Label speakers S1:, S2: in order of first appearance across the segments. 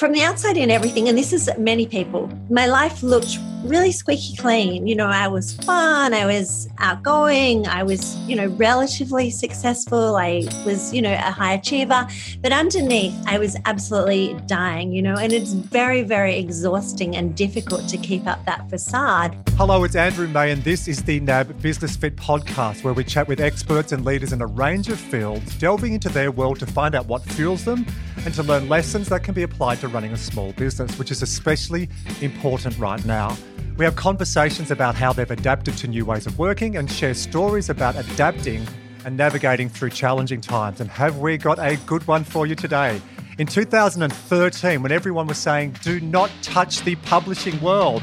S1: from the outside in everything, and this is many people, my life looked really squeaky clean. You know, I was fun, I was outgoing, I was, you know, relatively successful, I was, you know, a high achiever. But underneath, I was absolutely dying, you know, and it's very, very exhausting and difficult to keep up that facade.
S2: Hello, it's Andrew May, and this is the NAB Business Fit podcast, where we chat with experts and leaders in a range of fields, delving into their world to find out what fuels them and to learn lessons that can be applied to running a small business, which is especially important right now. We have conversations about how they've adapted to new ways of working and share stories about adapting and navigating through challenging times. And have we got a good one for you today? In 2013, when everyone was saying, do not touch the publishing world,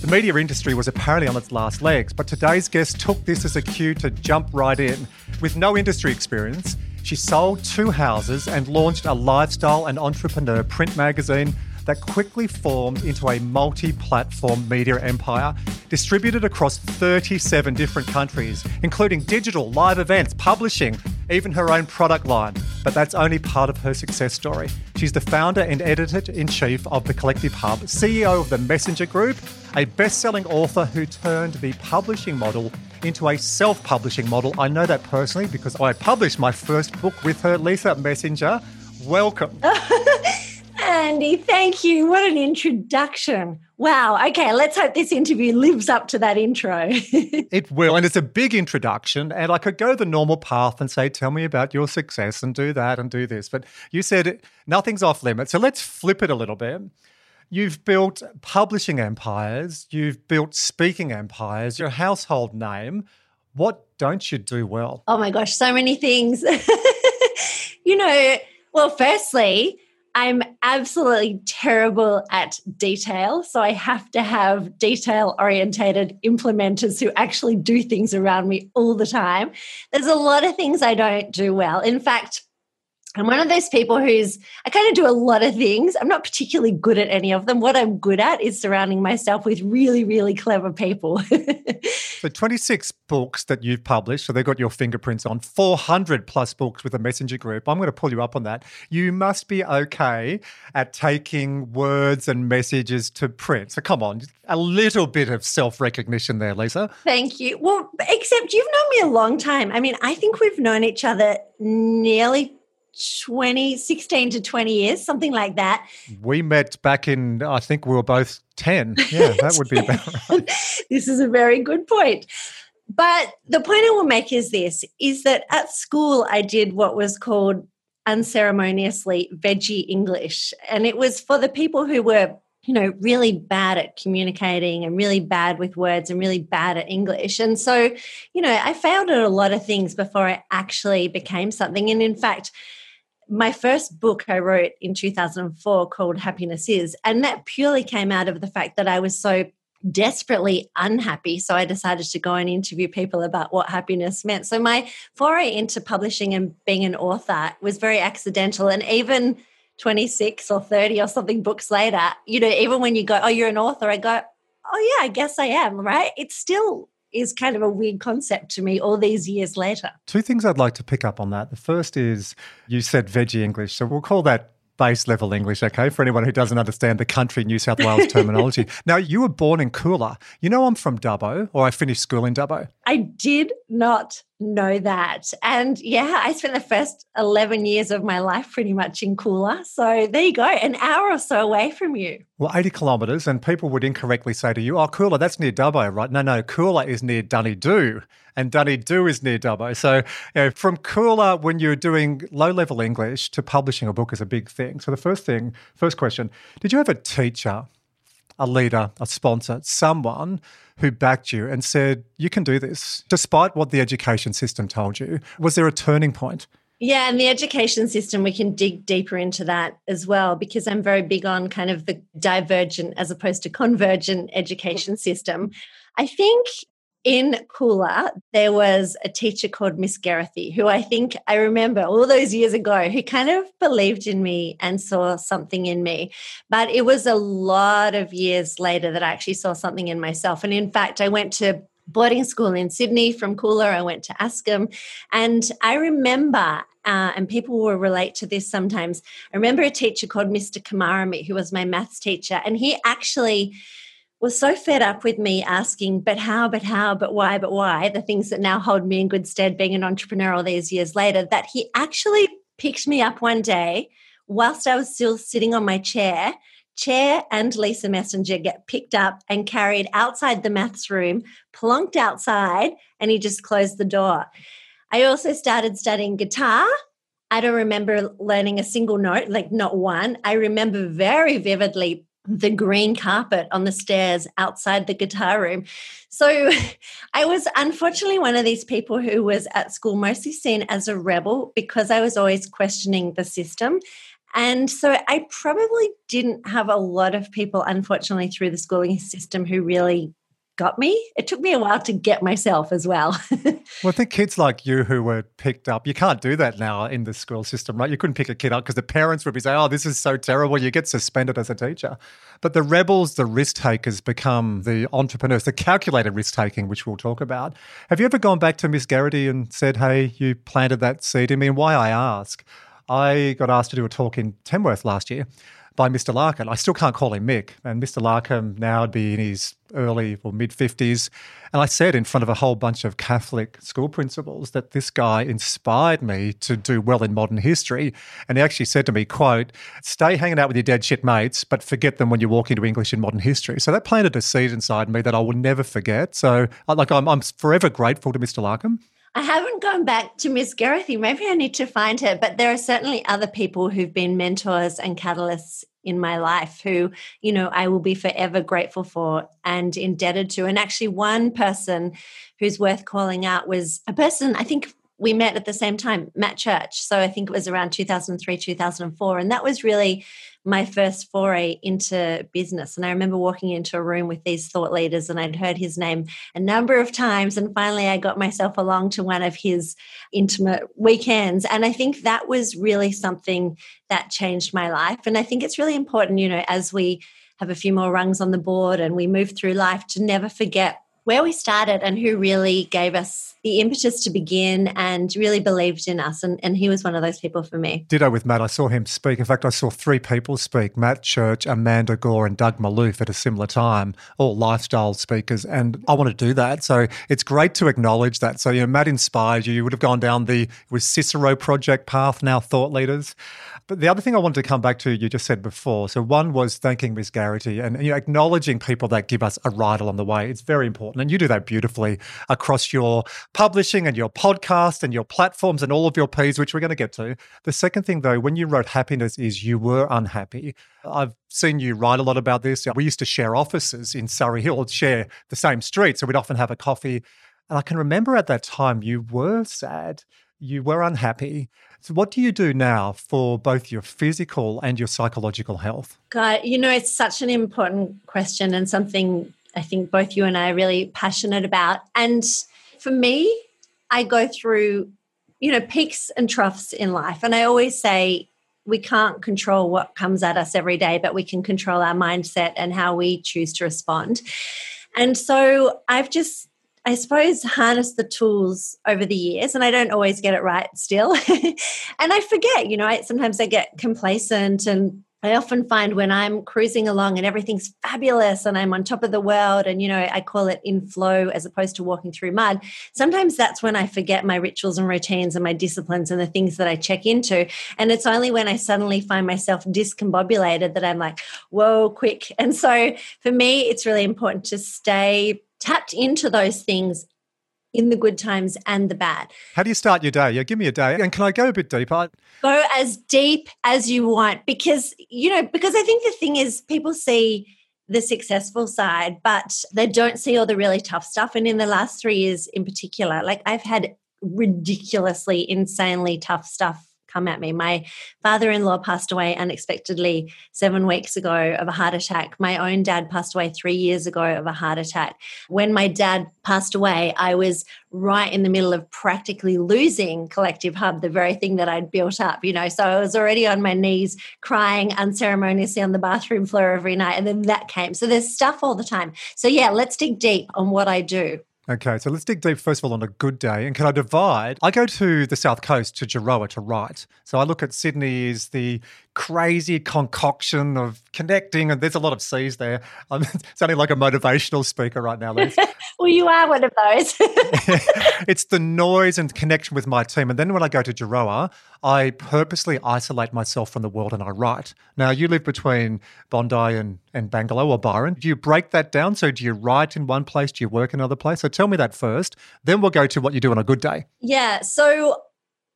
S2: the media industry was apparently on its last legs, but today's guest took this as a cue to jump right in. With no industry experience, she sold two houses and launched a lifestyle and entrepreneur print magazine that quickly formed into a multi platform media empire distributed across 37 different countries, including digital, live events, publishing, even her own product line. But that's only part of her success story. She's the founder and editor in chief of the Collective Hub, CEO of the Messenger Group, a best selling author who turned the publishing model into a self publishing model. I know that personally because I published my first book with her, Lisa Messenger. Welcome.
S1: Andy, thank you. What an introduction. Wow. Okay, let's hope this interview lives up to that intro.
S2: it will. And it's a big introduction. And I could go the normal path and say, tell me about your success and do that and do this. But you said nothing's off limits. So let's flip it a little bit. You've built publishing empires, you've built speaking empires, your household name. What don't you do well?
S1: Oh my gosh, so many things. you know, well, firstly, I'm absolutely terrible at detail. So I have to have detail orientated implementers who actually do things around me all the time. There's a lot of things I don't do well. In fact, I'm one of those people who's, I kind of do a lot of things. I'm not particularly good at any of them. What I'm good at is surrounding myself with really, really clever people.
S2: so, 26 books that you've published, so they've got your fingerprints on, 400 plus books with the Messenger Group. I'm going to pull you up on that. You must be okay at taking words and messages to print. So, come on, a little bit of self recognition there, Lisa.
S1: Thank you. Well, except you've known me a long time. I mean, I think we've known each other nearly 20, 16 to 20 years, something like that.
S2: We met back in, I think we were both 10. Yeah, that would be about right.
S1: this is a very good point. But the point I will make is this is that at school I did what was called unceremoniously veggie English. And it was for the people who were, you know, really bad at communicating and really bad with words and really bad at English. And so, you know, I failed at a lot of things before I actually became something. And in fact, my first book I wrote in 2004 called Happiness Is, and that purely came out of the fact that I was so desperately unhappy. So I decided to go and interview people about what happiness meant. So my foray into publishing and being an author was very accidental. And even 26 or 30 or something books later, you know, even when you go, oh, you're an author, I go, oh, yeah, I guess I am, right? It's still is kind of a weird concept to me all these years later.
S2: Two things I'd like to pick up on that. The first is you said veggie English. So we'll call that base level English, okay, for anyone who doesn't understand the country New South Wales terminology. now, you were born in Coolah. You know I'm from Dubbo, or I finished school in Dubbo.
S1: I did not know that. And yeah, I spent the first 11 years of my life pretty much in Coolah. So there you go, an hour or so away from you.
S2: Well, 80 kilometres, and people would incorrectly say to you, oh, Coolah, that's near Dubbo, right? No, no, Coolah is near Dunedoo, and Dunedoo is near Dubbo. So you know, from Coolah, when you're doing low level English to publishing a book is a big thing. So the first thing, first question, did you have a teacher, a leader, a sponsor, someone who backed you and said, you can do this, despite what the education system told you? Was there a turning point?
S1: Yeah, and the education system, we can dig deeper into that as well, because I'm very big on kind of the divergent as opposed to convergent education system. I think in Coolah, there was a teacher called Miss Geraghty, who I think I remember all those years ago, who kind of believed in me and saw something in me. But it was a lot of years later that I actually saw something in myself. And in fact, I went to boarding school in Sydney from Coolah. I went to Ascham. And I remember, uh, and people will relate to this sometimes, I remember a teacher called Mr. Kamarami, who was my maths teacher. And he actually was so fed up with me asking, but how, but how, but why, but why, the things that now hold me in good stead being an entrepreneur all these years later, that he actually picked me up one day whilst I was still sitting on my chair Chair and Lisa Messenger get picked up and carried outside the maths room, plonked outside, and he just closed the door. I also started studying guitar. I don't remember learning a single note, like not one. I remember very vividly the green carpet on the stairs outside the guitar room. So I was unfortunately one of these people who was at school mostly seen as a rebel because I was always questioning the system. And so I probably didn't have a lot of people, unfortunately, through the schooling system who really got me. It took me a while to get myself as well.
S2: well, I think kids like you who were picked up, you can't do that now in the school system, right? You couldn't pick a kid up because the parents would be saying, oh, this is so terrible. You get suspended as a teacher. But the rebels, the risk takers, become the entrepreneurs, the calculated risk taking, which we'll talk about. Have you ever gone back to Miss Geraghty and said, hey, you planted that seed in me? And why I ask, I got asked to do a talk in Tamworth last year by Mr. Larkin. I still can't call him Mick. And Mr. Larkin now would be in his early or mid 50s. And I said in front of a whole bunch of Catholic school principals that this guy inspired me to do well in modern history. And he actually said to me, quote, stay hanging out with your dead shit mates, but forget them when you walk into English in modern history. So that planted a seed inside me that I will never forget. So like I'm, I'm forever grateful to Mr. Larkin.
S1: I haven't gone back to Miss Geraghty. Maybe I need to find her, but there are certainly other people who've been mentors and catalysts in my life who, you know, I will be forever grateful for and indebted to. And actually, one person who's worth calling out was a person I think we met at the same time, Matt Church. So I think it was around 2003, 2004. And that was really my first foray into business. And I remember walking into a room with these thought leaders, and I'd heard his name a number of times. And finally, I got myself along to one of his intimate weekends. And I think that was really something that changed my life. And I think it's really important, you know, as we have a few more rungs on the board and we move through life to never forget where we started and who really gave us the impetus to begin and really believed in us. And, and he was one of those people for me.
S2: Ditto with Matt. I saw him speak. In fact, I saw three people speak Matt Church, Amanda Gore, and Doug Malouf at a similar time, all lifestyle speakers. And I want to do that. So it's great to acknowledge that. So, you know, Matt inspired you. You would have gone down the it was Cicero project path, now thought leaders. But the other thing I wanted to come back to, you just said before. So one was thanking Miss Geraghty and you know, acknowledging people that give us a ride along the way. It's very important. And you do that beautifully across your publishing and your podcast and your platforms and all of your P's, which we're going to get to. The second thing, though, when you wrote happiness is you were unhappy. I've seen you write a lot about this. We used to share offices in Surry Hill, share the same street. So we'd often have a coffee. And I can remember at that time you were sad you were unhappy. So, what do you do now for both your physical and your psychological health?
S1: God, you know, it's such an important question and something I think both you and I are really passionate about. And for me, I go through, you know, peaks and troughs in life. And I always say, we can't control what comes at us every day, but we can control our mindset and how we choose to respond. And so I've just I suppose, harness the tools over the years, and I don't always get it right still. and I forget, you know, I, sometimes I get complacent and I often find when I'm cruising along and everything's fabulous and I'm on top of the world and, you know, I call it in flow as opposed to walking through mud. Sometimes that's when I forget my rituals and routines and my disciplines and the things that I check into. And it's only when I suddenly find myself discombobulated that I'm like, whoa, quick. And so for me, it's really important to stay tapped into those things in the good times and the bad.
S2: How do you start your day? Yeah, give me a day. And can I go a bit deeper?
S1: Go as deep as you want because, you know, because I think the thing is people see the successful side, but they don't see all the really tough stuff. And in the last three years in particular, like I've had ridiculously, insanely tough stuff come at me. My father in law passed away unexpectedly seven weeks ago of a heart attack. My own dad passed away three years ago of a heart attack. When my dad passed away, I was right in the middle of practically losing Collective Hub, the very thing that I'd built up, you know. So I was already on my knees crying unceremoniously on the bathroom floor every night. And then that came. So there's stuff all the time. So yeah, let's dig deep on what I do.
S2: Okay, so let's dig deep first of all on a good day. And can I divide? I go to the south coast to Gerroa to write. So I look at Sydney as the crazy concoction of connecting, and there's a lot of C's there. I'm sounding like a motivational speaker right now, Liz.
S1: well, you are one of those.
S2: it's the noise and connection with my team. And then when I go to Gerroa, I purposely isolate myself from the world and I write. Now, you live between Bondi and, and Bangalow or Byron. Do you break that down? So, do you write in one place? Do you work in another place? So, tell me that first. Then we'll go to what you do on a good day.
S1: Yeah. So,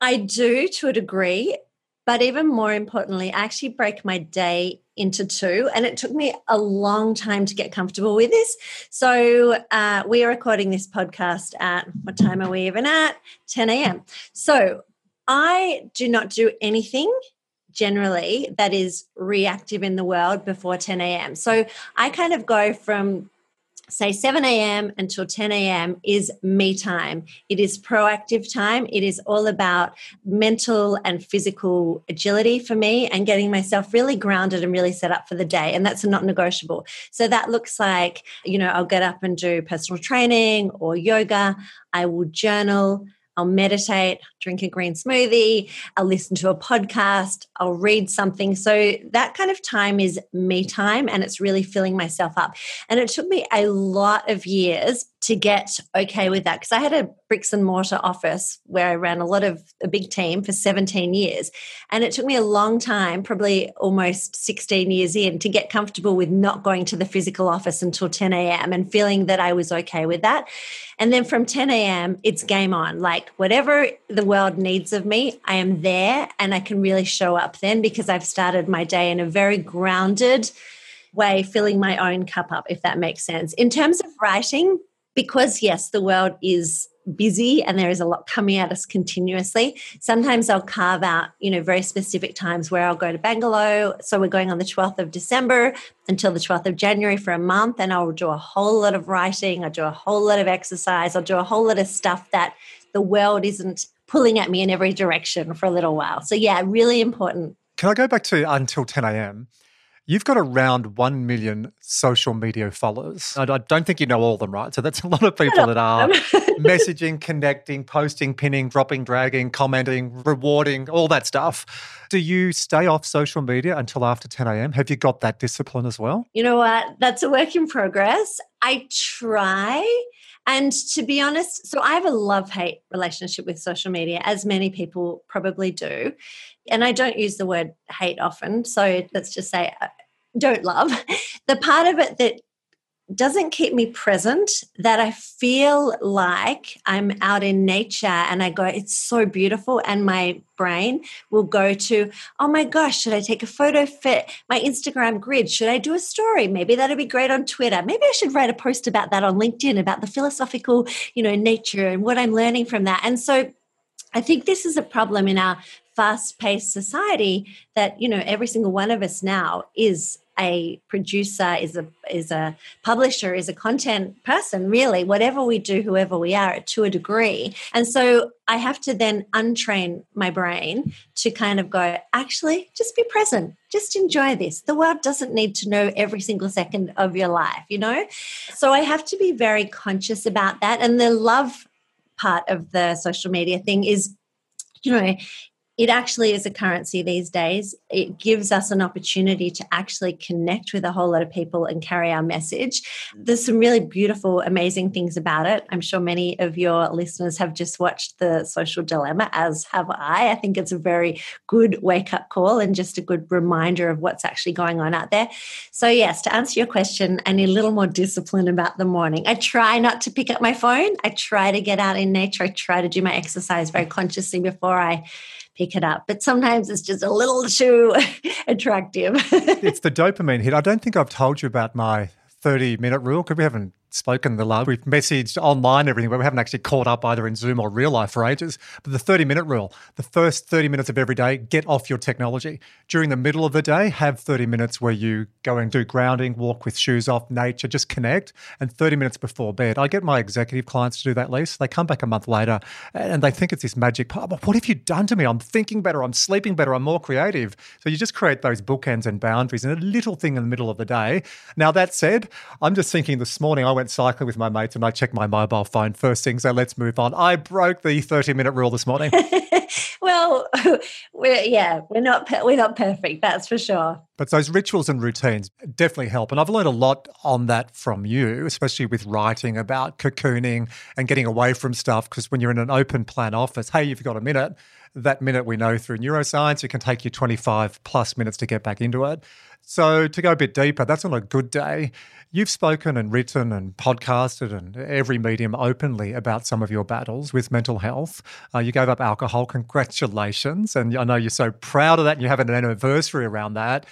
S1: I do to a degree. But even more importantly, I actually break my day into two. And it took me a long time to get comfortable with this. So uh, we are recording this podcast at what time are we even at? 10 a.m. So I do not do anything generally that is reactive in the world before 10 a.m. So I kind of go from say 7 a.m. until 10 a.m. is me time. It is proactive time. It is all about mental and physical agility for me and getting myself really grounded and really set up for the day. And that's not negotiable. So that looks like, you know, I'll get up and do personal training or yoga. I will journal. I'll meditate, drink a green smoothie, I'll listen to a podcast, I'll read something. So that kind of time is me time and it's really filling myself up. And it took me a lot of years to get okay with that because I had a bricks and mortar office where I ran a lot of a big team for 17 years. And it took me a long time, probably almost 16 years in, to get comfortable with not going to the physical office until 10 a.m. and feeling that I was okay with that. And then from 10 a.m., it's game on. Like whatever the world needs of me, I am there and I can really show up then because I've started my day in a very grounded way, filling my own cup up, if that makes sense. In terms of writing, because yes, the world is busy and there is a lot coming at us continuously. Sometimes I'll carve out, you know, very specific times where I'll go to Bangalow. So we're going on the 12th of December until the 12th of January for a month and I'll do a whole lot of writing, I'll do a whole lot of exercise, I'll do a whole lot of stuff that the world isn't pulling at me in every direction for a little while. So yeah, really important.
S2: Can I go back to until 10 a.m.? You've got around 1 million social media followers. I don't think you know all of them, right? So that's a lot of people that are messaging, connecting, posting, pinning, dropping, dragging, commenting, rewarding, all that stuff. Do you stay off social media until after 10 a.m.? Have you got that discipline as well?
S1: You know what? That's a work in progress. I try. And to be honest, so I have a love hate relationship with social media, as many people probably do. And I don't use the word hate often. So let's just say uh, don't love. The part of it that doesn't keep me present that I feel like I'm out in nature and I go, it's so beautiful. And my brain will go to, oh my gosh, should I take a photo fit my Instagram grid? Should I do a story? Maybe that'd be great on Twitter. Maybe I should write a post about that on LinkedIn about the philosophical, you know, nature and what I'm learning from that. And so I think this is a problem in our fast paced society that, you know, every single one of us now is a producer is a is a publisher is a content person really whatever we do whoever we are to a degree. And so i have to then untrain my brain to kind of go actually just be present. Just enjoy this. The world doesn't need to know every single second of your life you know? So i have to be very conscious about that. And the love part of the social media thing is you know it actually is a currency these days. It gives us an opportunity to actually connect with a whole lot of people and carry our message. There's some really beautiful, amazing things about it. I'm sure many of your listeners have just watched The Social Dilemma, as have I. I think it's a very good wake up call and just a good reminder of what's actually going on out there. So, yes, to answer your question, I need a little more discipline about the morning. I try not to pick up my phone, I try to get out in nature, I try to do my exercise very consciously before I pick it up. But sometimes it's just a little too attractive.
S2: it's the dopamine hit. I don't think I've told you about my 30 minute rule because we haven't spoken the love. We've messaged online everything, but we haven't actually caught up either in Zoom or real life for ages. But the 30 minute rule, the first 30 minutes of every day, get off your technology. During the middle of the day, have 30 minutes where you go and do grounding, walk with shoes off, nature, just connect. And 30 minutes before bed, I get my executive clients to do that, Lisa. They come back a month later and they think it's this magic part. But what have you done to me? I'm thinking better, I'm sleeping better, I'm more creative. So you just create those bookends and boundaries and a little thing in the middle of the day. Now, that said, I'm just thinking this morning, I went went cycling with my mates and I checked my mobile phone first thing. So let's move on. I broke the 30 minute rule this morning.
S1: well, we're, yeah, we're not, we're not perfect. That's for sure.
S2: But those rituals and routines definitely help. And I've learned a lot on that from you, especially with writing about cocooning and getting away from stuff. Because when you're in an open plan office, hey, you've got a minute. That minute we know through neuroscience, it can take you 25 plus minutes to get back into it. So, to go a bit deeper, that's on a good day. You've spoken and written and podcasted and every medium openly about some of your battles with mental health. Uh, you gave up alcohol. Congratulations. And I know you're so proud of that. And you have an anniversary around that.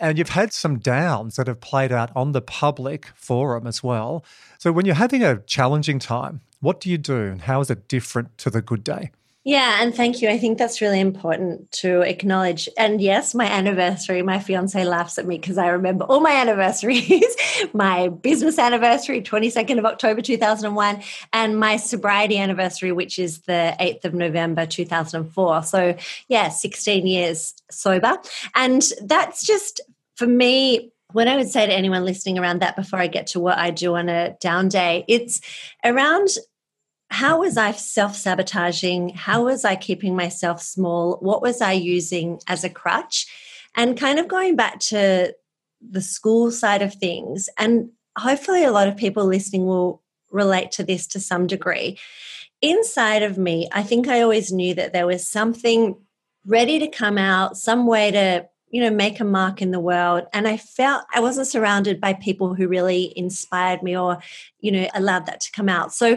S2: And you've had some downs that have played out on the public forum as well. So, when you're having a challenging time, what do you do and how is it different to the good day?
S1: Yeah, and thank you. I think that's really important to acknowledge. And yes, my anniversary, my fiance laughs at me because I remember all my anniversaries my business anniversary, 22nd of October 2001, and my sobriety anniversary, which is the 8th of November 2004. So, yeah, 16 years sober. And that's just for me what I would say to anyone listening around that before I get to what I do on a down day, it's around how was I self sabotaging? How was I keeping myself small? What was I using as a crutch? And kind of going back to the school side of things, and hopefully a lot of people listening will relate to this to some degree. Inside of me, I think I always knew that there was something ready to come out, some way to you know make a mark in the world and i felt i wasn't surrounded by people who really inspired me or you know allowed that to come out so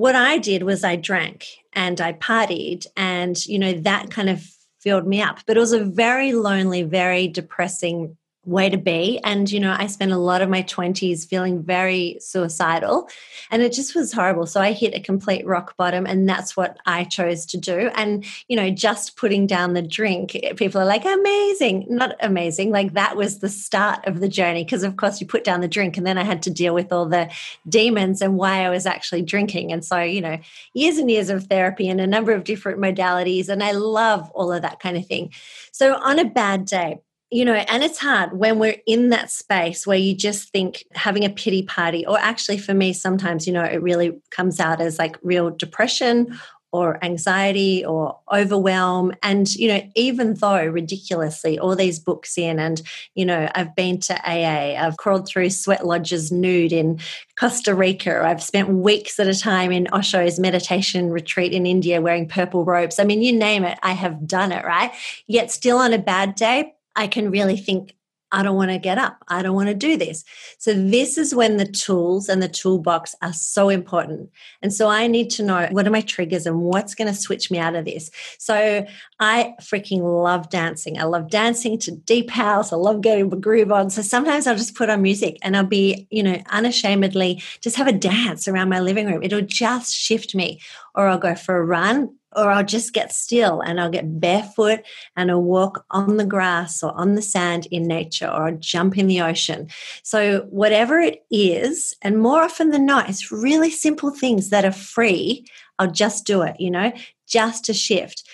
S1: what I did was I drank and I partied, and you know that kind of filled me up. But it was a very lonely, very depressing way to be. And, you know, I spent a lot of my 20s feeling very suicidal and it just was horrible. So I hit a complete rock bottom and that's what I chose to do. And, you know, just putting down the drink, eh, people are like, amazing. Not amazing. Like that was the start of the journey. Because, of course, you put down the drink and then I had to deal with all the demons and why I was actually drinking. And so, you know, years and years of therapy and a number of different modalities. And I love all of that kind of thing. So on a bad day, you know, and it's hard when we're in that space where you just think having a pity party, or actually for me, sometimes, you know, it really comes out as like real depression or anxiety or overwhelm. And, you know, even though ridiculously all these books in, and, you know, I've been to AA, I've crawled through sweat lodges nude in Costa Rica, I've spent weeks at a time in Osho's meditation retreat in India wearing purple robes. I mean, you name it, I have done it, right? Yet still on a bad day, I can really think, I don't want to get up. I don't want to do this. So, this is when the tools and the toolbox are so important. And so, I need to know what are my triggers and what's going to switch me out of this. So, I freaking love dancing. I love dancing to deep house. I love getting my groove on. So, sometimes I'll just put on music and I'll be, you know, unashamedly just have a dance around my living room. It'll just shift me. Or I'll go for a run or I'll just get still and I'll get barefoot and I'll walk on the grass or on the sand in nature or I'll jump in the ocean. So, whatever it is, and more often than not, it's really simple things that are free. I'll just do it, you know, just to shift.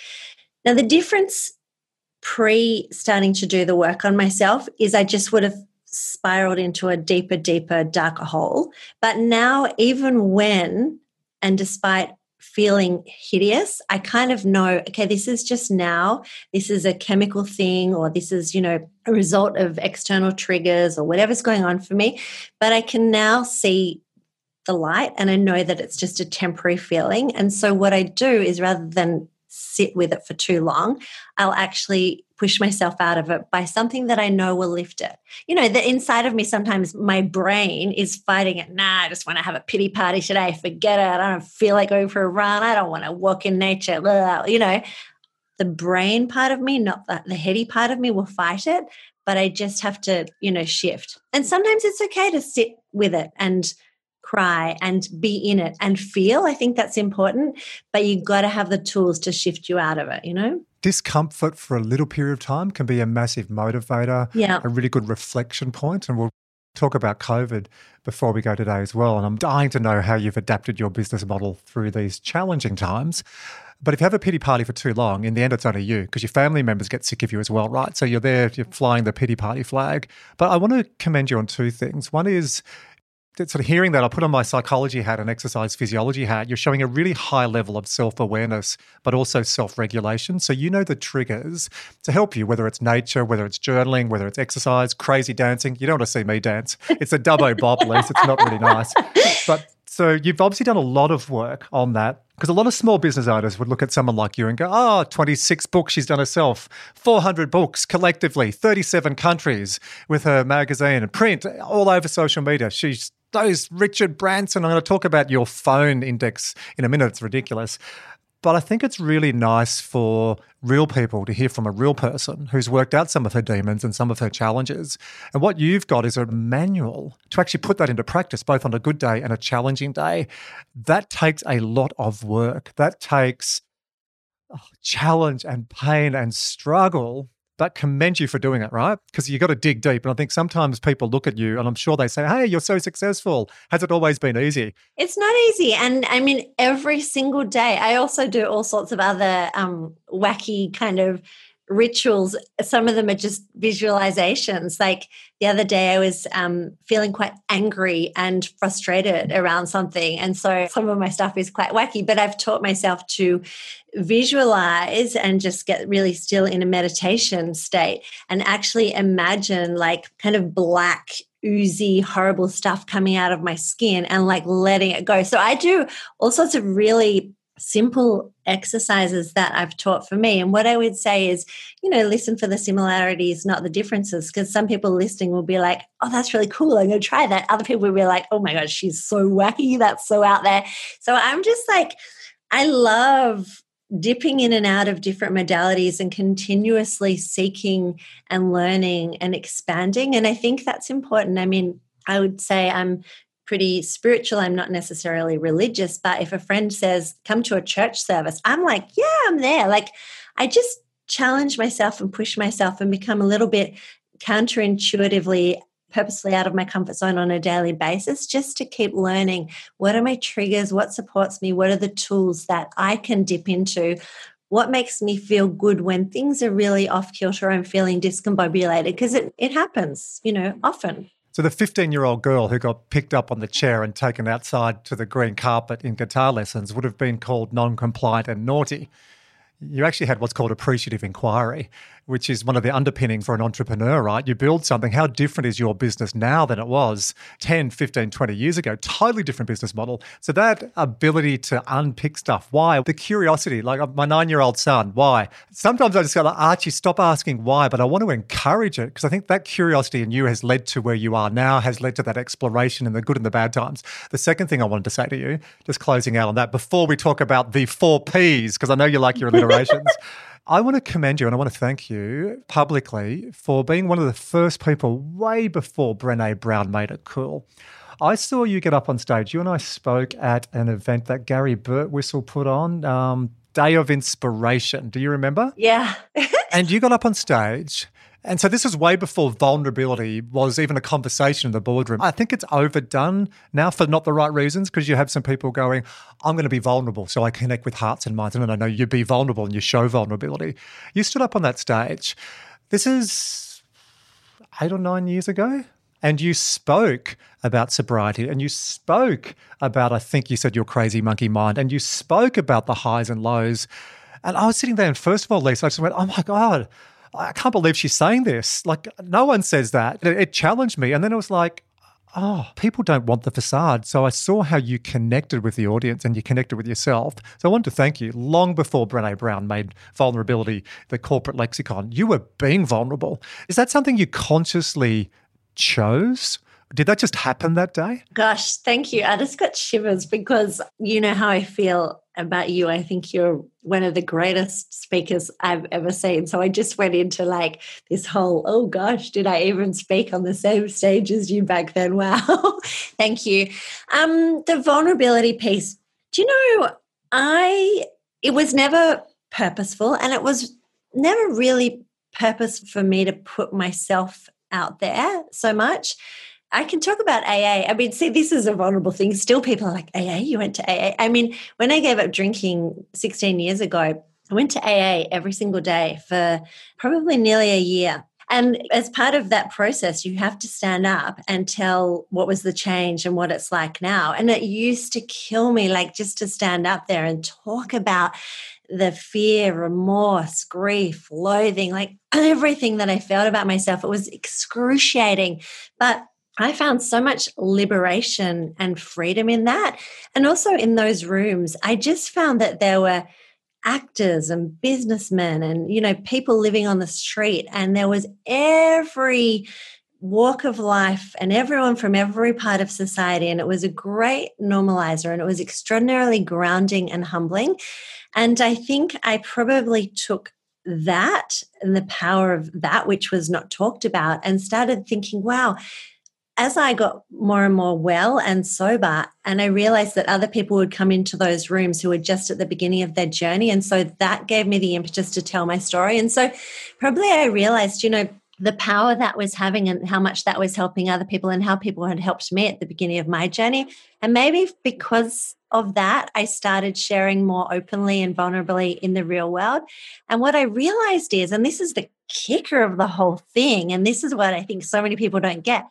S1: Now, the difference pre starting to do the work on myself is I just would have spiraled into a deeper, deeper, darker hole. But now, even when and despite feeling hideous, I kind of know, okay, this is just now, this is a chemical thing, or this is, you know, a result of external triggers or whatever's going on for me. But I can now see the light and I know that it's just a temporary feeling. And so what I do is rather than sit with it for too long, I'll actually push myself out of it by something that I know will lift it. You know, the inside of me sometimes my brain is fighting it. Nah, I just want to have a pity party today. Forget it. I don't feel like going for a run. I don't want to walk in nature. Blah, you know, the brain part of me, not the, the heady part of me, will fight it. But I just have to, you know, shift. And sometimes it's okay to sit with it and cry and be in it and feel. I think that's important, but you've got to have the tools to shift you out of it, you know?
S2: Discomfort for a little period of time can be a massive motivator,
S1: yeah.
S2: a really good reflection point, and we'll talk about COVID before we go today as well. And I'm dying to know how you've adapted your business model through these challenging times. But if you have a pity party for too long, in the end, it's only you because your family members get sick of you as well, right? So you're there, you're flying the pity party flag. But I want to commend you on two things. One is sort of hearing that, I put on my psychology hat and exercise physiology hat. You're showing a really high level of self awareness, but also self regulation. So you know the triggers to help you, whether it's nature, whether it's journaling, whether it's exercise, crazy dancing. You don't want to see me dance. It's a dubbo bob, Lise. It's not really nice. But so you've obviously done a lot of work on that because a lot of small business owners would look at someone like you and go, oh, 26 books she's done herself, 400 books collectively, 37 countries with her magazine and print all over social media. She's those Richard Branson. I'm going to talk about your phone index in a minute. It's ridiculous. But I think it's really nice for real people to hear from a real person who's worked out some of her demons and some of her challenges. And what you've got is a manual to actually put that into practice, both on a good day and a challenging day. That takes a lot of work. That takes oh, challenge and pain and struggle but commend you for doing it, right? Because you got to dig deep. And I think sometimes people look at you and I'm sure they say, Hey, you're so successful. Has it always been easy?
S1: It's not easy. And I mean, every single day, I also do all sorts of other um, wacky kind of rituals some of them are just visualizations like the other day i was um, feeling quite angry and frustrated around something and so some of my stuff is quite wacky but i've taught myself to visualize and just get really still in a meditation state and actually imagine like kind of black oozy horrible stuff coming out of my skin and like letting it go so i do all sorts of really simple exercises that I've taught for me. And what I would say is, you know, listen for the similarities, not the differences. Because some people listening will be like, oh, that's really cool. I'm going to try that. Other people will be like, oh my God, she's so wacky. That's so out there. So I'm just like, I love dipping in and out of different modalities and continuously seeking and learning and expanding. And I think that's important. I mean, I would say I'm pretty spiritual. I'm not necessarily religious, but if a friend says, come to a church service, I'm like, yeah, I'm there. Like, I just challenge myself and push myself and become a little bit counterintuitively purposely out of my comfort zone on a daily basis just to keep learning what are my triggers what supports me what are the tools that i can dip into what makes me feel good when things are really off kilter i'm feeling discombobulated because it, it happens you know often
S2: so the 15 year old girl who got picked up on the chair and taken outside to the green carpet in guitar lessons would have been called non compliant and naughty. You actually had what's called appreciative inquiry, which is one of the underpinnings for an entrepreneur, right? You build something. How different is your business now than it was 10, 15, 20 years ago? Totally different business model. So that ability to unpick stuff, why? The curiosity, like uh, my nine year old son, why? Sometimes I just go, like, Archie, stop asking why, but I want to encourage it because I think that curiosity in you has led to where you are now, has led to that exploration in the good and the bad times. The second thing I wanted to say to you, just closing out on that, before we talk about the four P's, because I know you like your I want to commend you and I want to thank you publicly for being one of the first people way before Brene Brown made it cool. I saw you get up on stage. You and I spoke at an event that Gary Birtwistle put on, um, Day of Inspiration. Do you remember?
S1: Yeah.
S2: and you got up on stage and so this was way before vulnerability was even a conversation in the boardroom. I think it's overdone now for not the right reasons because you have some people going, I'm going to be vulnerable so I connect with hearts and minds. And I know you be vulnerable and you show vulnerability. You stood up on that stage. This is eight or nine years ago. And you spoke about sobriety and you spoke about, I think you said your crazy monkey mind, and you spoke about the highs and lows. And I was sitting there, and first of all, Lisa, I just went, oh my God, I can't believe she's saying this. Like, no one says that. It, it challenged me. And then it was like, oh, people don't want the facade. So I saw how you connected with the audience and you connected with yourself. So I wanted to thank you. Long before Brene Brown made vulnerability the corporate lexicon, you were being vulnerable. Is that something you consciously chose? Did that just happen that day?
S1: Gosh, thank you. I just got shivers because you know how I feel about you. I think you're one of the greatest speakers I've ever seen. So I just went into like this whole, oh gosh, did I even speak on the same stage as you back then? Wow. Thank you. Um, the vulnerability piece. Do you know, I it was never purposeful and it was never really purpose for me to put myself out there so much. I can talk about AA. I mean, see, this is a vulnerable thing. Still, people are like, AA, you went to AA. I mean, when I gave up drinking 16 years ago, I went to AA every single day for probably nearly a year. And as part of that process, you have to stand up and tell what was the change and what it's like now. And it used to kill me, like just to stand up there and talk about the fear, remorse, grief, loathing, like everything that I felt about myself. It was excruciating. But I found so much liberation and freedom in that. And also in those rooms, I just found that there were actors and businessmen and you know people living on the street and there was every walk of life and everyone from every part of society and it was a great normalizer and it was extraordinarily grounding and humbling and i think i probably took that and the power of that which was not talked about and started thinking wow as I got more and more well and sober, and I realized that other people would come into those rooms who were just at the beginning of their journey. And so that gave me the impetus to tell my story. And so probably I realized, you know, the power that was having and how much that was helping other people and how people had helped me at the beginning of my journey. And maybe because of that, I started sharing more openly and vulnerably in the real world. And what I realized is, and this is the kicker of the whole thing, and this is what I think so many people don't get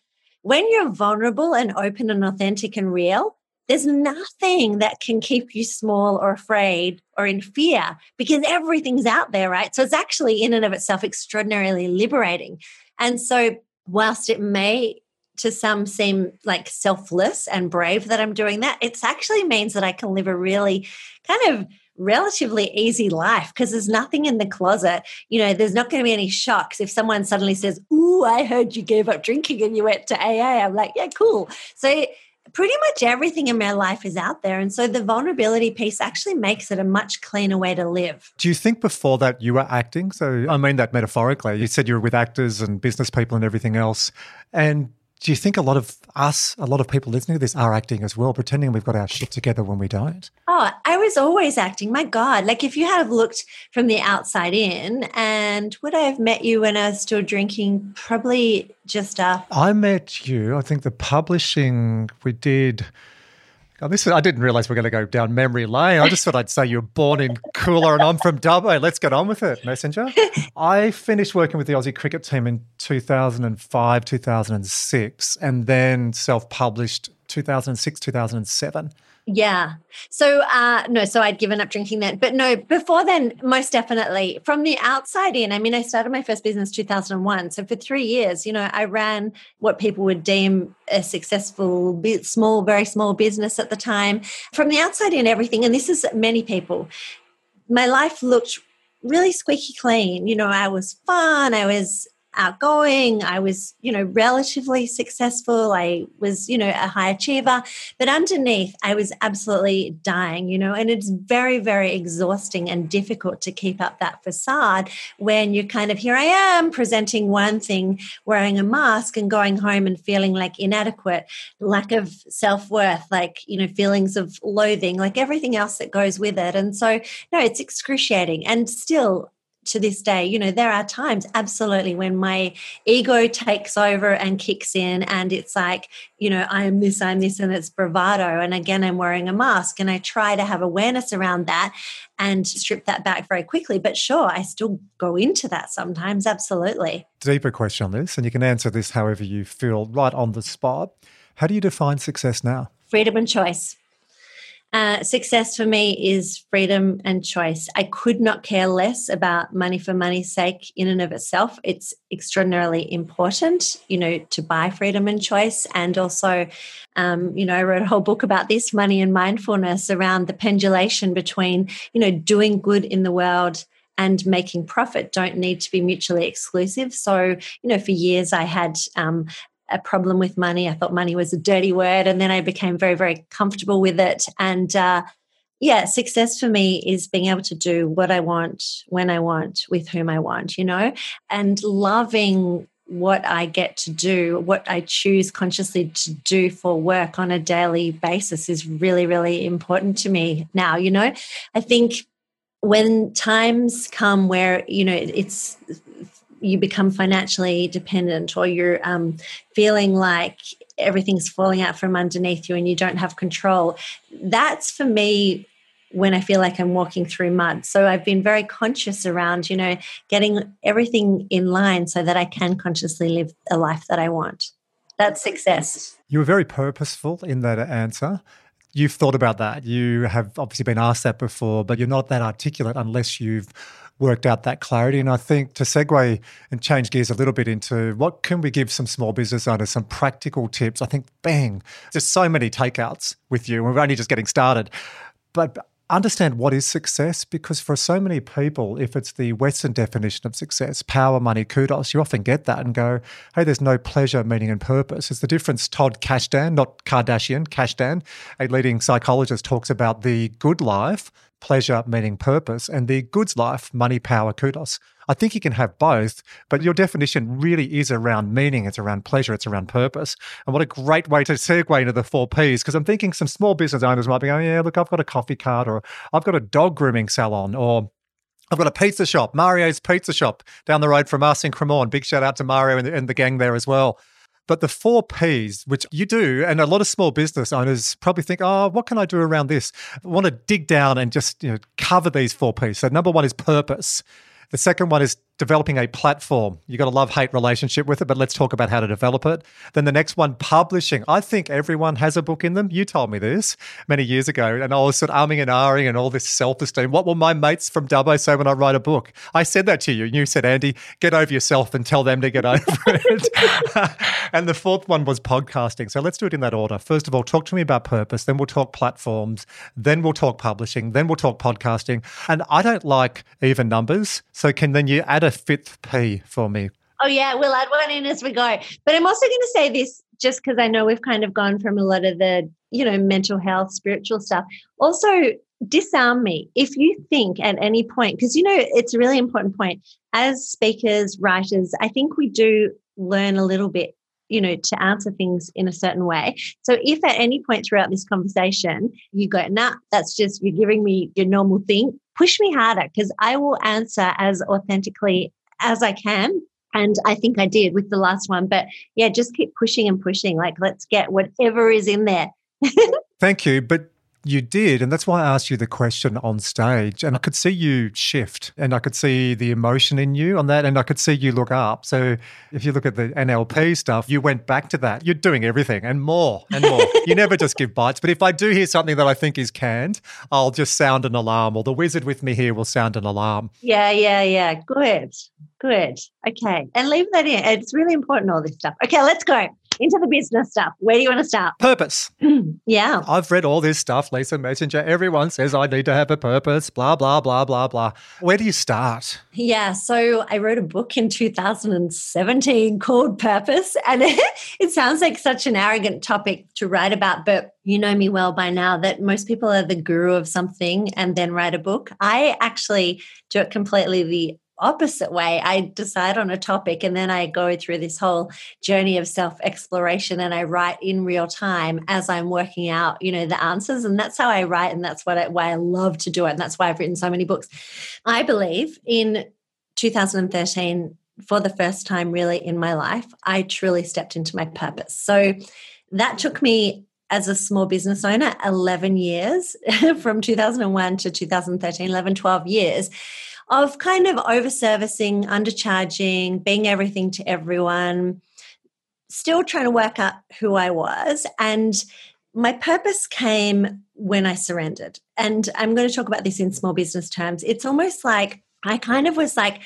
S1: when you're vulnerable and open and authentic and real, there's nothing that can keep you small or afraid or in fear because everything's out there, right? So it's actually in and of itself extraordinarily liberating. And so, whilst it may to some seem like selfless and brave that I'm doing that, it actually means that I can live a really kind of relatively easy life because there's nothing in the closet. You know, there's not going to be any shocks if someone suddenly says, Ooh, I heard you gave up drinking and you went to AA. I'm like, Yeah, cool. So pretty much everything in my life is out there. And so the vulnerability piece actually makes it a much cleaner way to live.
S2: Do you think before that you were acting? So I mean that metaphorically. You said you were with actors and business people and everything else. And do you think a lot of us, a lot of people listening to this are acting as well, pretending we've got our shit together when we don't?
S1: Oh, I was always acting. My God. Like if you had looked from the outside in, and would I have met you when I was still drinking? Probably just after.
S2: I met you, I think the publishing we did God, this is, I didn't realize we are going to go down memory lane. I just thought I'd say you were born in Coolah and I'm from Dubbo. Let's get on with it, Messenger. I finished working with the Aussie cricket team in 2005, 2006, and then self published 2006, 2007.
S1: Yeah. So uh no, so I'd given up drinking then. But no, before then, most definitely. From the outside in, I mean, I started my first business 2001. So for 3 years, you know, I ran what people would deem a successful small very small business at the time. From the outside in everything and this is many people. My life looked really squeaky clean. You know, I was fun, I was outgoing. I was, you know, relatively successful. I was, you know, a high achiever. But underneath, I was absolutely dying, you know, and it's very, very exhausting and difficult to keep up that facade when you're kind of, here I am presenting one thing, wearing a mask and going home and feeling like inadequate, lack of self worth, like, you know, feelings of loathing, like everything else that goes with it. And so, no, it's excruciating. And still, to this day, you know, there are times absolutely when my ego takes over and kicks in, and it's like, you know, I am this, I'm this, and it's bravado. And again, I'm wearing a mask, and I try to have awareness around that and strip that back very quickly. But sure, I still go into that sometimes, absolutely.
S2: Deeper question on this, and you can answer this however you feel right on the spot. How do you define success now?
S1: Freedom and choice. Uh, success for me is freedom and choice. I could not care less about money for money's sake in and of itself. It's extraordinarily important, you know, to buy freedom and choice. And also, um, you know, I wrote a whole book about this money and mindfulness around the pendulation between, you know, doing good in the world and making profit don't need to be mutually exclusive. So, you know, for years I had um, a problem with money. I thought money was a dirty word. And then I became very, very comfortable with it. And uh, yeah, success for me is being able to do what I want, when I want, with whom I want, you know, and loving what I get to do, what I choose consciously to do for work on a daily basis is really, really important to me now. You know, I think when times come where, you know, it's you become financially dependent or you're um, feeling like everything's falling out from underneath you and you don't have control that's for me when I feel like I'm walking through mud. So I've been very conscious around, you know, getting everything in line so that I can consciously live a life that I want. That's success.
S2: You were very purposeful in that answer. You've thought about that. You have obviously been asked that before, but you're not that articulate unless you've worked out that clarity. And I think to segue and change gears a little bit into what can we give some small business owners some practical tips? I think, bang, there's so many takeouts with you. We're only just getting started. But understand what is success because for so many people, if it's the Western definition of success, power, money, kudos, you often get that and go, hey, there's no pleasure, meaning, and purpose. It's the difference. Todd Kashdan, not Kardashian, Kashdan, a leading psychologist, talks about the good life pleasure, meaning, purpose, and the goods life, money, power, kudos. I think you can have both, but your definition really is around meaning, it's around pleasure, it's around purpose. And what a great way to segue into the four Ps, because I'm thinking some small business owners might be going, yeah, look, I've got a coffee cart, or I've got a dog grooming salon, or I've got a pizza shop, Mario's Pizza Shop down the road from us in Cremorne. Big shout out to Mario and the, and the gang there as well. But the four P's, which you do, and a lot of small business owners probably think, oh, what can I do around this? I want to dig down and just you know, cover these four P's. So, number one is purpose. The second one is developing a platform. You've got a love hate relationship with it, but let's talk about how to develop it. Then the next one, publishing. I think everyone has a book in them. You told me this many years ago, and I was sort of arming and ahhing and all this self esteem. What will my mates from Dubbo say when I write a book? I said that to you, and you said, Andy, get over yourself and tell them to get over it. and the fourth one was podcasting. So let's do it in that order. First of all, talk to me about purpose. Then we'll talk platforms. Then we'll talk publishing. Then we'll talk podcasting. And I don't like even numbers. So can then you add a fifth P for me.
S1: Oh, yeah, we'll add one in as we go. But I'm also going to say this just because I know we've kind of gone from a lot of the, you know, mental health, spiritual stuff. Also, disarm me if you think at any point, because, you know, it's a really important point. As speakers, writers, I think we do learn a little bit you know, to answer things in a certain way. So if at any point throughout this conversation you go, nah, that's just you're giving me your normal thing, push me harder because I will answer as authentically as I can. And I think I did with the last one. But yeah, just keep pushing and pushing. Like, let's get whatever is in there.
S2: Thank you. But you did. And that's why I asked you the question on stage. And I could see you shift and I could see the emotion in you on that. And I could see you look up. So if you look at the NLP stuff, you went back to that. You're doing everything and more and more. you never just give bites. But if I do hear something that I think is canned, I'll just sound an alarm or the wizard with me here will sound an alarm.
S1: Yeah, yeah, yeah. Good. Good. Okay. And leave that in. It's really important, all this stuff. Okay, let's go into the business stuff. Where do you want to start?
S2: Purpose.
S1: yeah.
S2: I've read all this stuff, Lisa Messenger. Everyone says I need to have a purpose, blah, blah, blah, blah, blah. Where do you start?
S1: Yeah. So I wrote a book in 2017 called Purpose. And it, sounds like such an arrogant topic to write about, but you know me well by now that most people are the guru of something and then write a book. I actually do it completely the opposite way. I decide on a topic and then I go through this whole journey of self exploration and I write in real time as I'm working out, you know, the answers. And that's how I write. And that's what I, why I love to do it. And that's why I've written so many books. I believe in 2013, for the first time really in my life, I truly stepped into my purpose. So that took me as a small business owner 11 years from 2001 to 2013 11 12 years of kind of overservicing, undercharging, being everything to everyone, still trying to work out who I was. And my purpose came when I surrendered. And I'm going to talk about this in small business terms. It's almost like I kind of was like,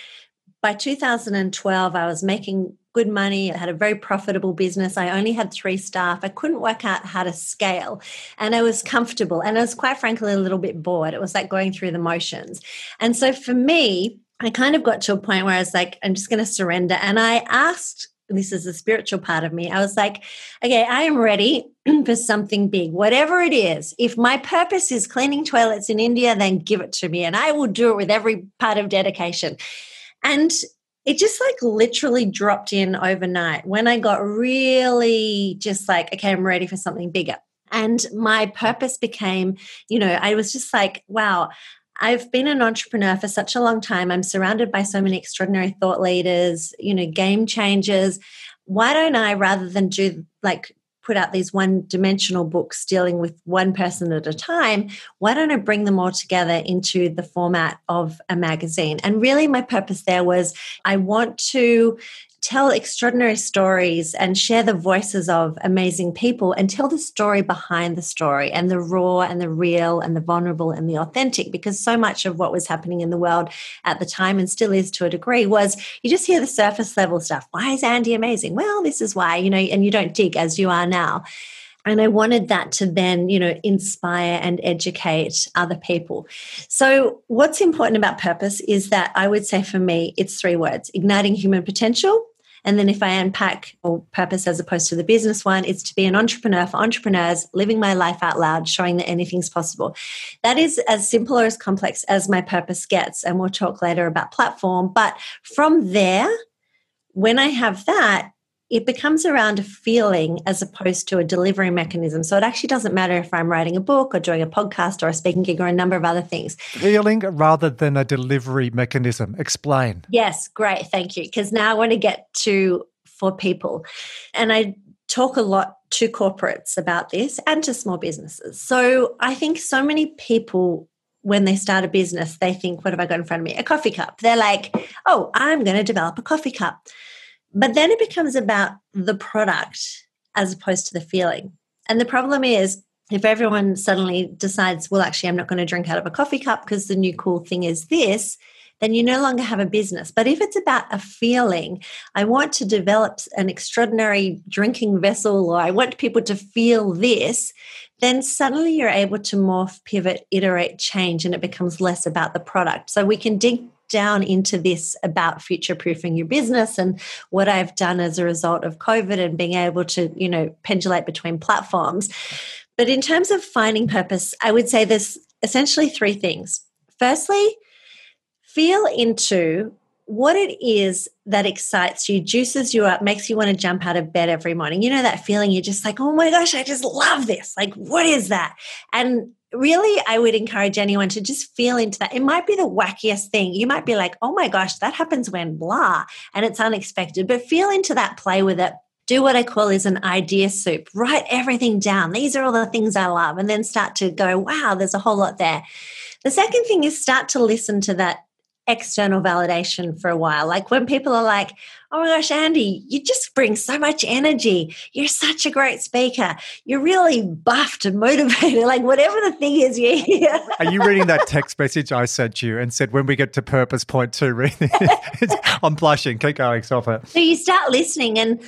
S1: by 2012, I was making good money. I had a very profitable business. I only had three staff. I couldn't work out how to scale. And I was comfortable. And I was quite frankly a little bit bored. It was like going through the motions. And so for me, I kind of got to a point where I was like, I'm just going to surrender. And I asked, this is the spiritual part of me. I was like, okay, I am ready for something big, whatever it is. If my purpose is cleaning toilets in India, then give it to me and I will do it with every part of dedication. And it just like literally dropped in overnight when I got really just like, okay, I'm ready for something bigger. And my purpose became, you know, I was just like, wow, I've been an entrepreneur for such a long time. I'm surrounded by so many extraordinary thought leaders, you know, game changers. Why don't I, rather than do like put out these one dimensional books dealing with one person at a time, why don't I bring them all together into the format of a magazine? And really, my purpose there was I want to tell extraordinary stories and share the voices of amazing people and tell the story behind the story and the raw and the real and the vulnerable and the authentic because so much of what was happening in the world at the time and still is to a degree was you just hear the surface level stuff. Why is andy amazing? Well this is why you know and you don't dig as you are now. And i wanted that to then you know inspire and educate other people. So what's important about purpose is that i would say for me it's three words igniting human potential and then if I unpack or purpose as opposed to the business one, it's to be an entrepreneur for entrepreneurs, living my life out loud, showing that anything's possible. That is as simple or as complex as my purpose gets. And we'll talk later about platform. But from there, when I have that, it becomes around a feeling as opposed to a delivery mechanism. So it actually doesn't matter if I'm writing a book or doing a podcast or a speaking gig or a number of other things.
S2: Feeling rather than a delivery mechanism. Explain.
S1: Yes, great. Thank you. Because now I want to get to for people. And I talk a lot to corporates about this and to small businesses. So I think so many people when they start a business, they think, what have I got in front of me? A coffee cup. They're like, oh, I'm going to develop a coffee cup. But then it becomes about the product as opposed to the feeling. And the problem is, if everyone suddenly decides, well, actually, I'm not going to drink out of a coffee cup because the new cool thing is this, then you no longer have a business. But if it's about a feeling, I want to develop an extraordinary drinking vessel, or I want people to feel this, then suddenly you're able to morph, pivot, iterate, change, and it becomes less about the product. So we can dig down into this about future proofing your business and what I've done as a result of COVID and being able to, you know, pendulate between platforms. But in terms of finding purpose, I would say there's essentially three things. Firstly, feel into what it is that excites you, juices you up, makes you want to jump out of bed every morning. You know that feeling you're just like, oh my gosh, I just love this. Like, what is that? And really, I would encourage anyone to just feel into that. It might be the wackiest thing. You might be like, oh my gosh, that happens when blah, and it's unexpected, but feel into that, play with it. Do what I call is an idea soup. Write everything down. These are all the things I love. And then start to go, wow, there's a whole lot there. The second thing is start to listen to that external validation for a while. Like when people are like, oh my gosh, Andy, you just bring so much energy. You're such a great speaker. You're really buffed and motivated. Like whatever the thing is, you hear.
S2: Are you reading that text message I sent you and said, when we get to purpose point two, read I'm blushing. Keep going. Stop it.
S1: So you start listening and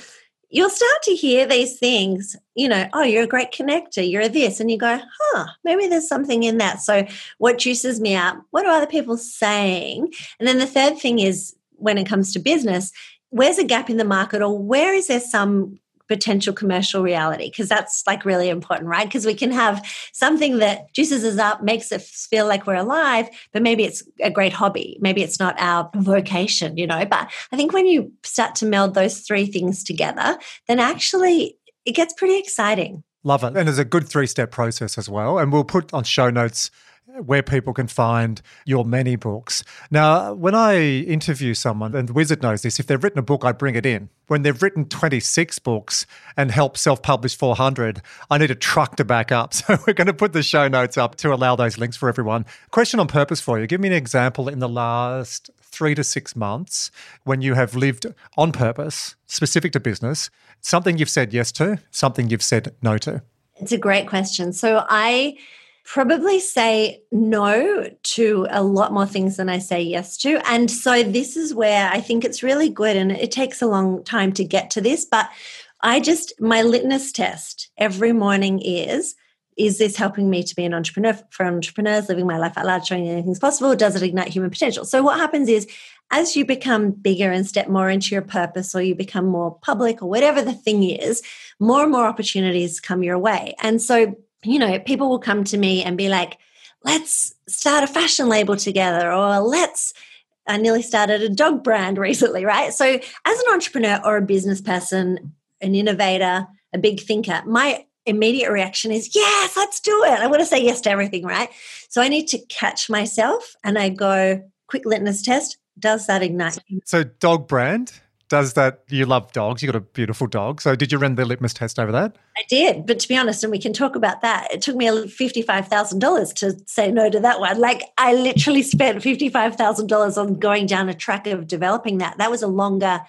S1: you'll start to hear these things, you know, oh, you're a great connector, you're this, and you go, huh, maybe there's something in that. So, what juices me up? What are other people saying? And then the third thing is when it comes to business, where's a gap in the market or where is there some potential commercial reality because that's like really important right? Because we can have something that juices us up makes us feel like we're alive but maybe it's a great hobby maybe it's not our vocation you know? But i think when you start to meld those three things together then actually it gets pretty exciting.
S2: Love it. And there's a good three step process as well and we'll put on show notes where people can find your many books. Now, when I interview someone, and the Wizard knows this, if they've written a book, I bring it in. When they've written 26 books and help self publish 400, I need a truck to back up. So we're going to put the show notes up to allow those links for everyone. Question on purpose for you. Give me an example in the last three to six months when you have lived on purpose, specific to business, something you've said yes to, something you've said no to.
S1: It's a great question. So I probably say no to a lot more things than I say yes to. And so this is where I think it's really good. And it takes a long time to get to this, but I just, my litmus test every morning is is this helping me to be an entrepreneur for entrepreneurs, living my life out loud, showing anything's possible? Does it ignite human potential? So, what happens is as you become bigger and step more into your purpose, or you become more public, or whatever the thing is, more and more opportunities come your way. And so, you know, people will come to me and be like, let's start a fashion label together, or let's, I nearly started a dog brand recently, right? So, as an entrepreneur or a business person, an innovator, a big thinker, my immediate reaction is, yes, let's do it. I want to say yes to everything, right? So, I need to catch myself and I go, quick litmus test, does that ignite?
S2: So, dog brand, does that. You love dogs. You got a beautiful dog. So did you run the litmus test over that?
S1: I did, but to be honest, and we can talk about that. It took me fifty-five thousand dollars to say no to that one. Like I literally spent fifty-five thousand dollars on going down a track of developing that. That was a longer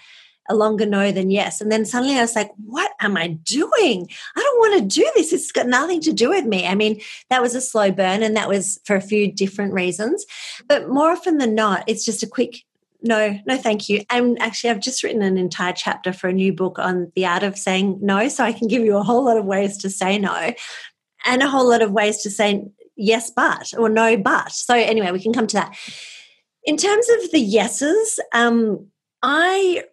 S1: a longer no than yes. And then suddenly I was like, what am I doing? I don't want to do this. It's got nothing to do with me. I mean, that was a slow burn and that was for a few different reasons. But more often than not, it's just a quick no, no, thank you. And actually, I've just written an entire chapter for a new book on the art of saying no. So I can give you a whole lot of ways to say no and a whole lot of ways to say yes, but or no, but. So, anyway, we can come to that. In terms of the yeses, um, I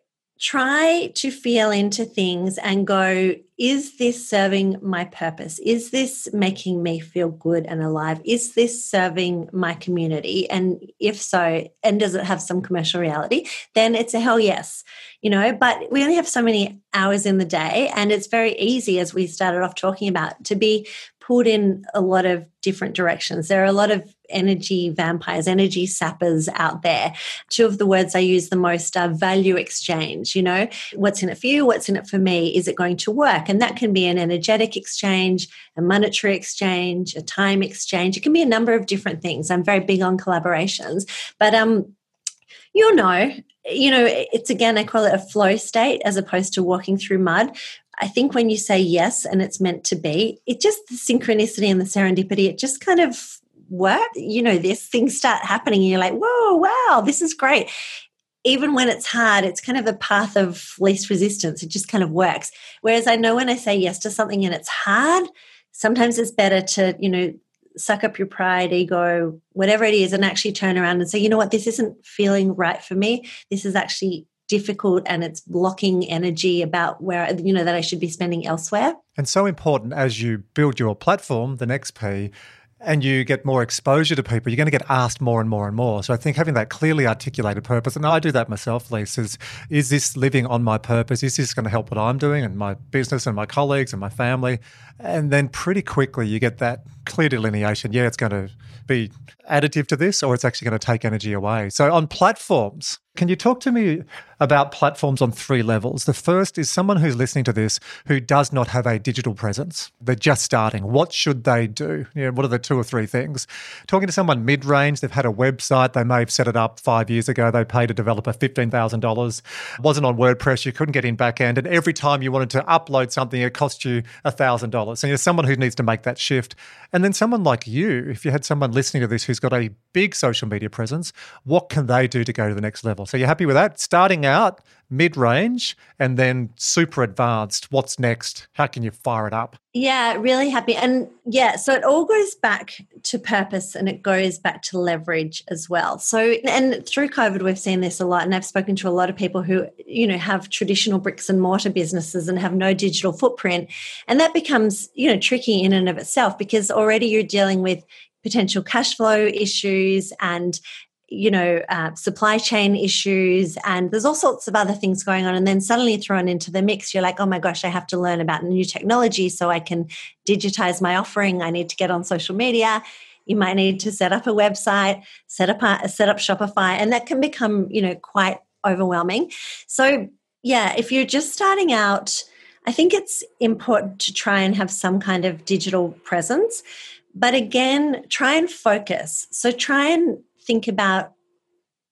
S1: try to feel into things and go, is this serving my purpose? Is this making me feel good and alive? Is this serving my community? And if so, and does it have some commercial reality? Then it's a hell yes, you know. But we only have so many hours in the day, and it's very easy, as we started off talking about, to be pulled in a lot of different directions. There are a lot of energy vampires, energy sappers out there. Two of the words I use the most are value exchange. You know, what's in it for you? What's in it for me? Is it going to work? And that can be an energetic exchange, a monetary exchange, a time exchange. It can be a number of different things. I'm very big on collaborations, but um, you'll know you know it's again i call it a flow state as opposed to walking through mud I think when you say yes and it's meant to be, it just the synchronicity and the serendipity, it just kind of work. You know, this things start happening and you're like, whoa, wow, this is great. Even when it's hard, it's kind of the path of least resistance. It just kind of works. Whereas I know when I say yes to something and it's hard, sometimes it's better to, you know, suck up your pride, ego, whatever it is, and actually turn around and say, you know what, this isn't feeling right for me. This is actually difficult and it's blocking energy about where you know that I should be spending elsewhere.
S2: And so important as you build your platform, the next P, and you get more exposure to people, you're going to get asked more and more and more. So I think having that clearly articulated purpose, and I do that myself, Lisa, is, is this living on my purpose? Is this going to help what I'm doing and my business and my colleagues and my family? And then pretty quickly you get that clear delineation. Yeah, it's going to be additive to this or it's actually going to take energy away. So on platforms, can you talk to me about platforms on three levels? The first is someone who's listening to this who does not have a digital presence. They're just starting. What should they do? You know, what are the two or three things? Talking to someone mid range, they've had a website, they may have set it up five years ago, they paid a developer $15,000, wasn't on WordPress, you couldn't get in back end, and every time you wanted to upload something, it cost you $1,000. So you're someone who needs to make that shift. And then someone like you, if you had someone listening to this who's got a big social media presence, what can they do to go to the next level? So you're happy with that? Starting out mid range and then super advanced. What's next? How can you fire it up?
S1: Yeah, really happy. And yeah, so it all goes back to purpose and it goes back to leverage as well. So, and through COVID, we've seen this a lot. And I've spoken to a lot of people who, you know, have traditional bricks and mortar businesses and have no digital footprint. And that becomes, you know, tricky in and of itself because already you're dealing with potential cash flow issues and you know, uh, supply chain issues, and there's all sorts of other things going on. And then suddenly thrown into the mix, you're like, oh my gosh, I have to learn about new technology so I can digitize my offering. I need to get on social media. You might need to set up a website, set up a, set up Shopify, and that can become, you know, quite overwhelming. So, yeah, if you're just starting out, I think it's important to try and have some kind of digital presence. But again, try and focus. So try and think about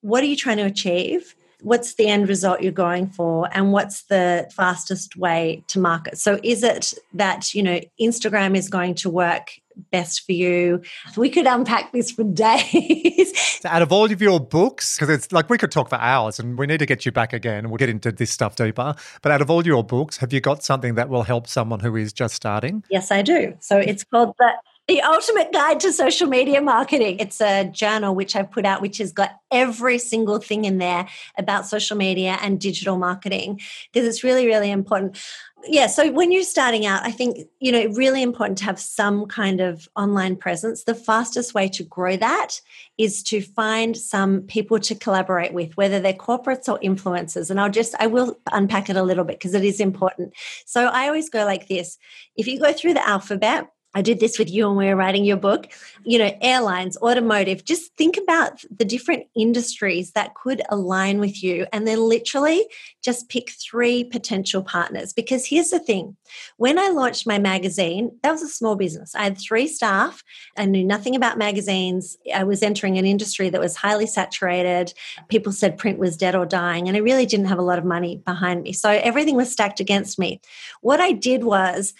S1: what are you trying to achieve? What's the end result you're going for? And what's the fastest way to market? So is it that, you know, Instagram is going to work best for you. We could unpack this for days.
S2: so out of all of your books, because it's like we could talk for hours and we need to get you back again and we'll get into this stuff deeper. But out of all your books, have you got something that will help someone who is just starting?
S1: Yes, I do. So it's called the the Ultimate Guide to Social Media Marketing. It's a journal which I've put out, which has got every single thing in there about social media and digital marketing because it's really, really important. Yeah, so when you're starting out, I think, you know, really important to have some kind of online presence. The fastest way to grow that is to find some people to collaborate with, whether they're corporates or influencers. And I'll just, I will unpack it a little bit because it is important. So I always go like this if you go through the alphabet, I did this with you when we were writing your book. You know, airlines, automotive, just think about the different industries that could align with you and then literally just pick three potential partners. Because here's the thing when I launched my magazine, that was a small business. I had three staff. I knew nothing about magazines. I was entering an industry that was highly saturated. People said print was dead or dying, and I really didn't have a lot of money behind me. So everything was stacked against me. What I did was,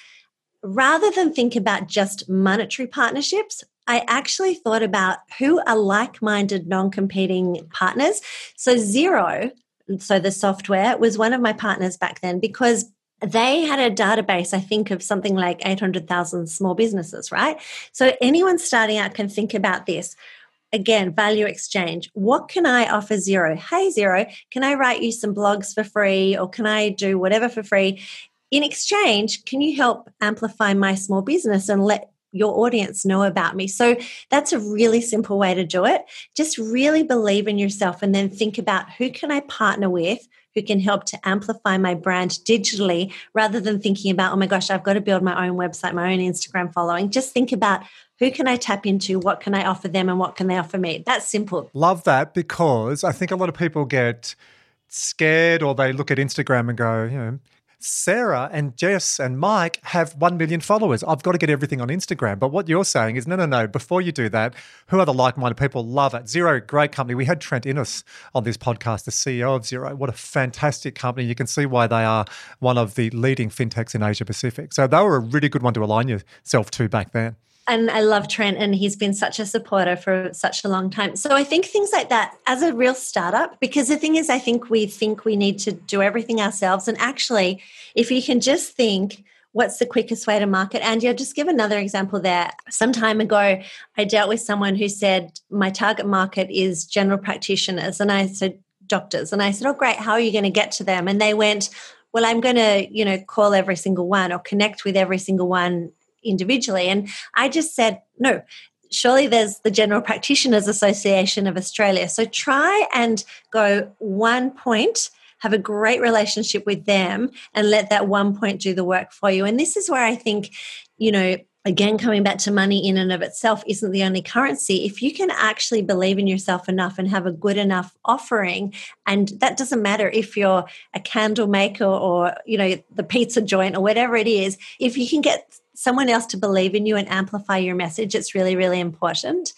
S1: rather than think about just monetary partnerships, I actually thought about who are like minded, non competing partners. So, Xero, so the software, was one of my partners back then because they had a database, I think, of something like 800,000 small businesses, right? So, anyone starting out can think about this. Again, value exchange. What can I offer Xero Hey, Xero can I write you some blogs for free or can I do whatever for free? In exchange, can you help amplify my small business and let your audience know about me? So that's a really simple way to do it. Just really believe in yourself and then think about who can I partner with who can help to amplify my brand digitally rather than thinking about, oh my gosh, I've got to build my own website, my own Instagram following. Just think about who can I tap into, what can I offer them, and what can they offer me. That's simple.
S2: Love that because I think a lot of people get scared or they look at Instagram and go, you know, Sarah and Jess and Mike have 1 million followers. I've got to get everything on Instagram. But what you're saying is no, no, no. Before you do that, who are the like minded people? Love it. Xero, great company. We had Trent Innes on this podcast, the CEO of Xero. What a fantastic company. You can see why they are one of the leading fintechs in Asia Pacific. So they were a really good one to align yourself to back then
S1: and I love Trent, and he's been such a supporter for such a long time. So I think things like that as a real startup, because the thing is, I think we think we need to do everything ourselves. And actually, if you can just think, what's the quickest way to market? And you'll just give another example there. Some time ago, I dealt with someone who said, My target market is general practitioners. And I said, Doctors. And I said, Oh, great. How are you going to get to them? And they went, well i'm going to you know call every single one or connect with every single one individually. And I just said, no, surely there's the General Practitioners Association of Australia. So try and go one point, have a great relationship with them, and let that one point do the work for you. And this is where I think, you know, again coming back to money in and of itself isn't the only currency if you can actually believe in yourself enough and have a good enough offering and that doesn't matter if you're a candle maker or you know the pizza joint or whatever it is if you can get someone else to believe in you and amplify your message, it's really, really important.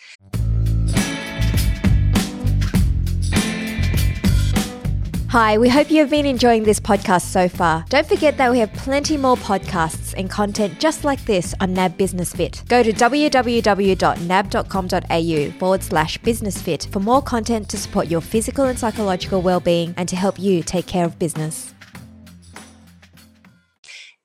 S3: Hi, we hope you have been enjoying this podcast so far. Don't forget that we have plenty more podcasts and content just like this on NAB Business Fit. Go to www.nab.com.au forward slash business fit for more content to support your physical and psychological well-being and to help you take care of business.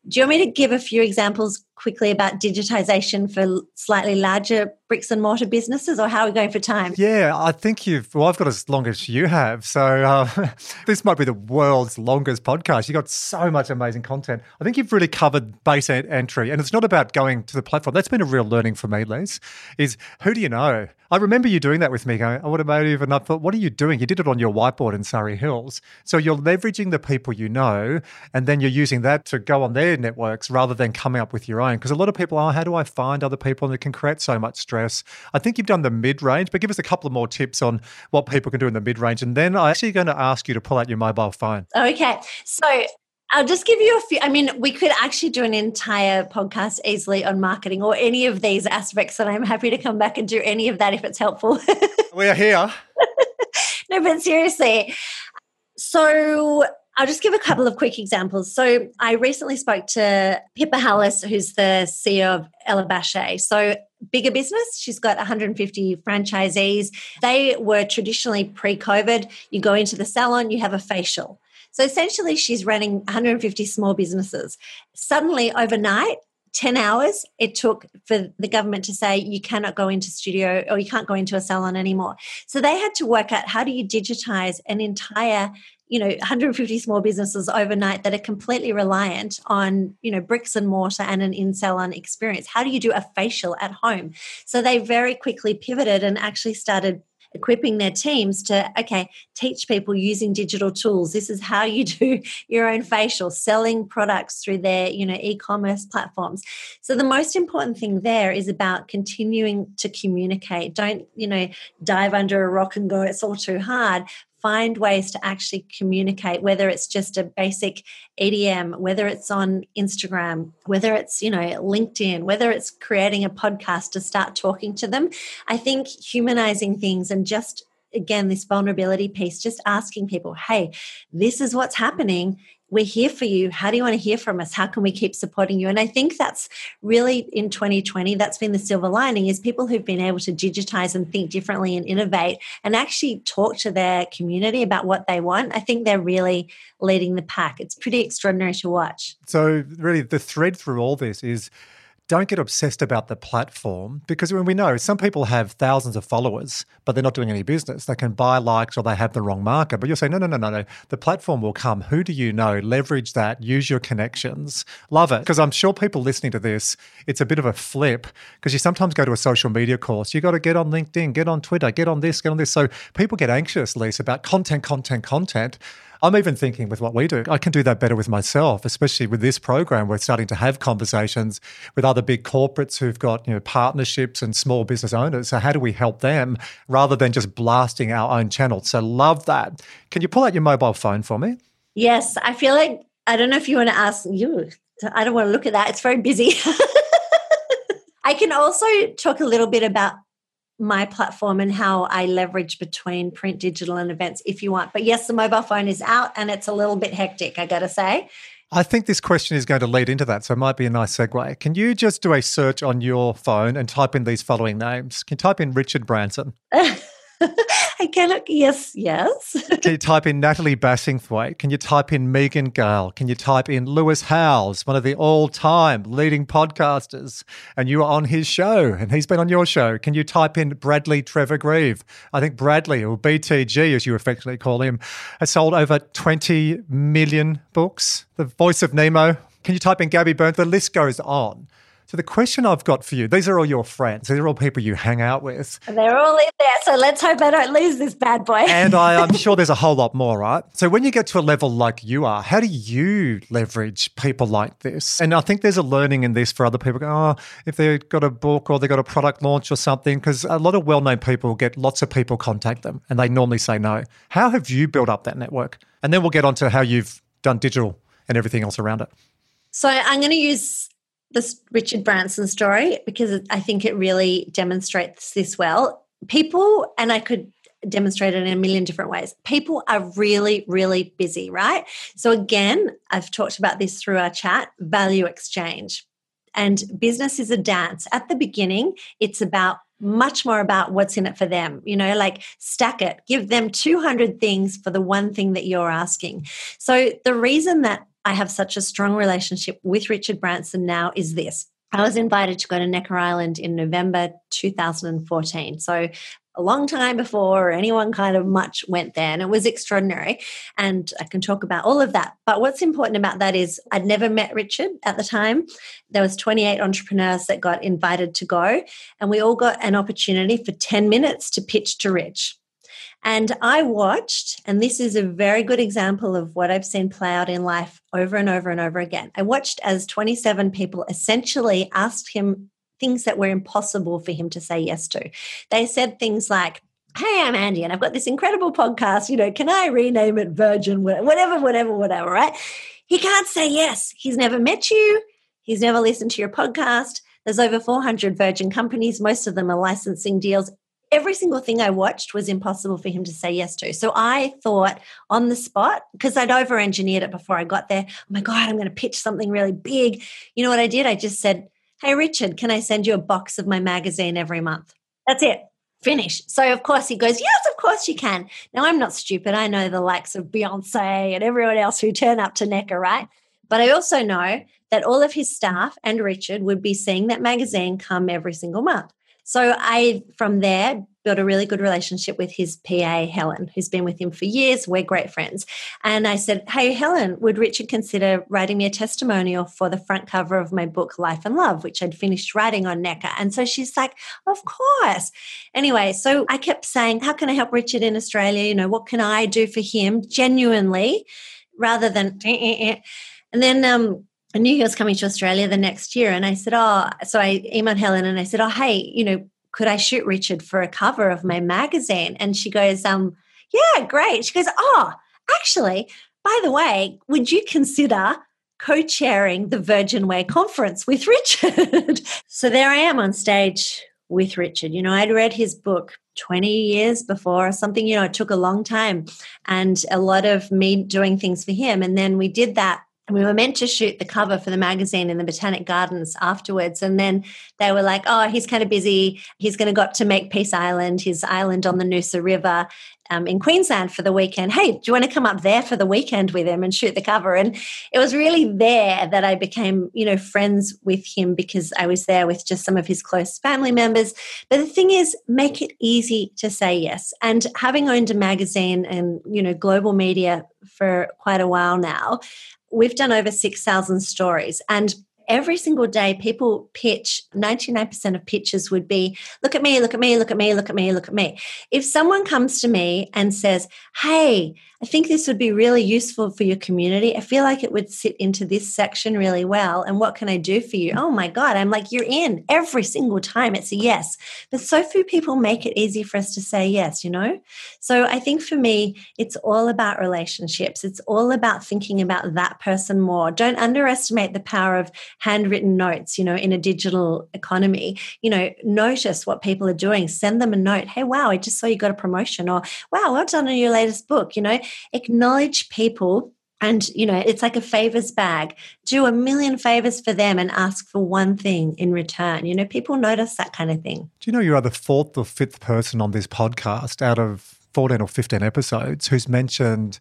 S1: Do you want me to give a few examples quickly about digitization for slightly larger bricks and mortar businesses, or how are we going for time?
S2: Yeah, I think you've, well, I've got as long as you have. So uh, this might be the world's longest podcast. You've got so much amazing content. I think you've really covered base entry. And it's not about going to the platform. That's been a real learning for me, Les, is who do you know? I remember you doing that with me, going, automotive, and I thought, what are you doing? You did it on your whiteboard in Surry Hills. So you're leveraging the people you know, and then you're using that to go on their networks rather than coming up with your own. Because a lot of people, oh, how do I find other people? that can create so much stress stress. I think you've done the mid range, but give us a couple of more tips on what people can do in the mid range. And then I'm actually going to ask you to pull out your mobile phone.
S1: Okay. So I'll just give you a few. I mean, we could actually do an entire podcast easily on marketing or any of these aspects, and I'm happy to come back and do any of that if it's helpful.
S2: We're here.
S1: no, but seriously. So I'll just give a couple of quick examples. So I recently spoke to Pippa Hallas, who's the CEO of Ella Bache. So bigger business. She's got 150 franchisees. They were traditionally pre-COVID. You go into the salon, you have a facial. So essentially, she's running 150 small businesses. Suddenly, overnight, 10 hours it took for the government to say you cannot go into studio or you can't go into a salon anymore. So they had to work out how do you digitize an entire you know 150 small businesses overnight that are completely reliant on you know bricks and mortar and an in salon experience how do you do a facial at home so they very quickly pivoted and actually started equipping their teams to, okay, teach people using digital tools. This is how you do your own facial, selling products through their, you know, e-commerce platforms. So the most important thing there is about continuing to communicate. Don't, you know, dive under a rock and go, it's all too hard find ways to actually communicate whether it's just a basic EDM whether it's on Instagram whether it's you know LinkedIn whether it's creating a podcast to start talking to them. I think humanizing things and just again this vulnerability piece just asking people hey this is what's happening we're here for you. How do you want to hear from us? How can we keep supporting you? And I think that's really in 2020, that's been the silver lining is people who've been able to digitize and think differently and innovate and actually talk to their community about what they want. I think they're really leading the pack. It's pretty extraordinary to watch.
S2: So, really, the thread through all this is don't get obsessed about the platform because when we know some people have thousands of followers, but they're not doing any business. They can buy likes or they have the wrong market. But you're saying, no, no, no, no, no. The platform will come. Who do you know? Leverage that, use your connections. Love it. Because I'm sure people listening to this, it's a bit of a flip because you sometimes go to a social media course. You got to get on LinkedIn, get on Twitter, get on this, get on this. So people get anxious, Lisa, about content, content, content. I'm even thinking with what we do, I can do that better with myself, especially with this program. We're starting to have conversations with other big corporates who've got you know partnerships and small business owners. So how do we help them rather than just blasting our own channel? So love that. Can you pull out your mobile phone for me?
S1: Yes, I feel like I don't know if you want to ask you. I don't want to look at that. It's very busy. I can also talk a little bit about my platform and how I leverage between print, digital, and events if you want. But yes, the mobile phone is out and it's a little bit hectic, I got to say.
S2: I think this question is going to lead into that, so it might be a nice segue. Can you just do a search on your phone and type in these following names? Can you type in Richard Branson?
S1: I cannot. Yes, yes.
S2: Can you type in Natalie Bassingthwaighte? Can you type in Megan Gale? Can you type in Lewis Howes, one of the all-time leading podcasters, and you are on his show, and he's been on your show? Can you type in Bradley Trevor Greive? I think Bradley, or BTG as you affectionately call him, has sold over 20 million books. The voice of Nemo. Can you type in Gabby Burns? The list goes on. So the question I've got for you, these are all your friends. These are all people you hang out with.
S1: They're all in there. So let's hope I don't lose this bad boy.
S2: and I, am sure there's a whole lot more, right? So when you get to a level like you are, how do you leverage people like this? And I think there's a learning in this for other people. Oh, if they've got a book or they've got a product launch or something, because a lot of well-known people get lots of people contact them and they normally say no. How have you built up that network? And then we'll get on to how you've done digital and everything else around it.
S1: So I'm going to use this Richard Branson story because I think it really demonstrates this well. People, and I could demonstrate it in a million different ways. People are really, really busy, right? So, again, I've talked about this through our chat value exchange. And business is a dance. At the beginning, it's about much more about what's in it for them. You know, like stack it, give them 200 things for the one thing that you're asking. So, the reason that I have such a strong relationship with Richard Branson now is this. I was invited to go to Necker Island in November 2014. So a long time before anyone kind of much went there and it was extraordinary and i can talk about all of that but what's important about that is i'd never met richard at the time there was 28 entrepreneurs that got invited to go and we all got an opportunity for 10 minutes to pitch to rich and I watched, and this is a very good example of what I've seen play out in life over and over and over again. I watched as 27 people essentially asked him things that were impossible for him to say yes to. They said things like, Hey, I'm Andy, and I've got this incredible podcast. You know, can I rename it Virgin? Whatever, whatever, whatever, right? He can't say yes. He's never met you. He's never listened to your podcast. There's over 400 Virgin companies. Most of them are licensing deals every single thing I watched was impossible for him to say yes to. So I thought on the spot, because I'd over engineered it before I got there, oh my God, I'm going to pitch something really big. You know what I did? I just said, Hey, Richard, can I send you a box of my magazine every month? That's it. Finish. So, of course, he goes, Yes, of course you can. Now, I'm not stupid. I know the likes of Beyonce and everyone else who turn up to Necker, right? But I also know that all of his staff and Richard would be seeing that magazine come every single month. So I, from there, built a really good relationship with his PA, Helen, who's been with him for years. We're great friends. And I said, Hey, Helen, would Richard consider writing me a testimonial for the front cover of my book, Life and Love, which I'd finished writing on Necker? And so she's like, Of course. Anyway, so I kept saying, How can I help Richard in Australia? You know, what can I do for him genuinely rather than. Eh, eh, eh. And then, um, I knew he was coming to Australia the next year. And I said, Oh, so I emailed Helen and I said, Oh, hey, you know, could I shoot Richard for a cover of my magazine? And she goes, um, yeah, great. She goes, oh, actually, by the way, would you consider co-chairing the Virgin Way conference with Richard? so there I am on stage with Richard. You know, I'd read his book 20 years before or something, you know, it took a long time and a lot of me doing things for him. And then we did that we were meant to shoot the cover for the magazine in the Botanic Gardens afterwards. And then they were like, oh, he's kind of busy. He's going to go up to Makepeace Island, his island on the Noosa River um, in Queensland for the weekend. Hey, do you want to come up there for the weekend with him and shoot the cover? And it was really there that I became, you know, friends with him because I was there with just some of his close family members. But the thing is, make it easy to say yes. And having owned a magazine and, you know, global media for quite a while now, we've done over 6,000 stories. And every single day people pitch 99% of pitches would be look at me look at me look at me look at me look at me if someone comes to me and says hey I think this would be really useful for your community. I feel like it would sit into this section really well. And what can I do for you? Oh my God, I'm like, you're in every single time. It's a yes. But so few people make it easy for us to say yes, you know? So I think for me, it's all about relationships. It's all about thinking about that person more. Don't underestimate the power of handwritten notes, you know, in a digital economy. You know, notice what people are doing. Send them a note. Hey, wow, I just saw you got a promotion. Or wow, well done on your latest book. You know, acknowledge people and you know it's like a favors bag. Do a million favors for them and ask for one thing in return. You know people notice that kind of thing.
S2: Do you know you are the fourth or fifth person on this podcast out of 14 or 15 episodes who's mentioned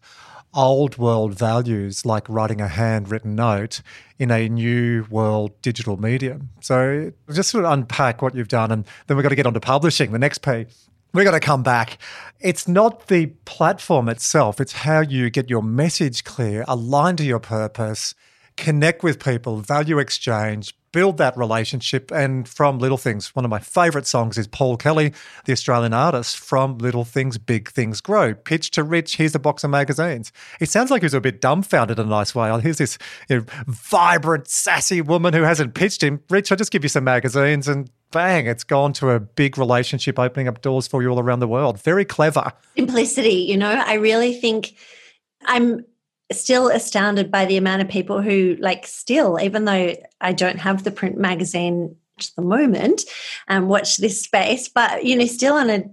S2: old world values like writing a handwritten note in a new world digital medium? So just sort of unpack what you've done and then we've got to get on to publishing the next page we're going to come back. It's not the platform itself, it's how you get your message clear, aligned to your purpose, connect with people, value exchange, build that relationship. And from Little Things, one of my favorite songs is Paul Kelly, the Australian artist, From Little Things, Big Things Grow. Pitch to Rich, here's a box of magazines. It sounds like he was a bit dumbfounded in a nice way. Here's this you know, vibrant, sassy woman who hasn't pitched him. Rich, I'll just give you some magazines and bang, it's gone to a big relationship, opening up doors for you all around the world. Very clever.
S1: Simplicity, you know, I really think I'm still astounded by the amount of people who, like, still, even though I don't have the print magazine at the moment, um, watch this space, but, you know, still on a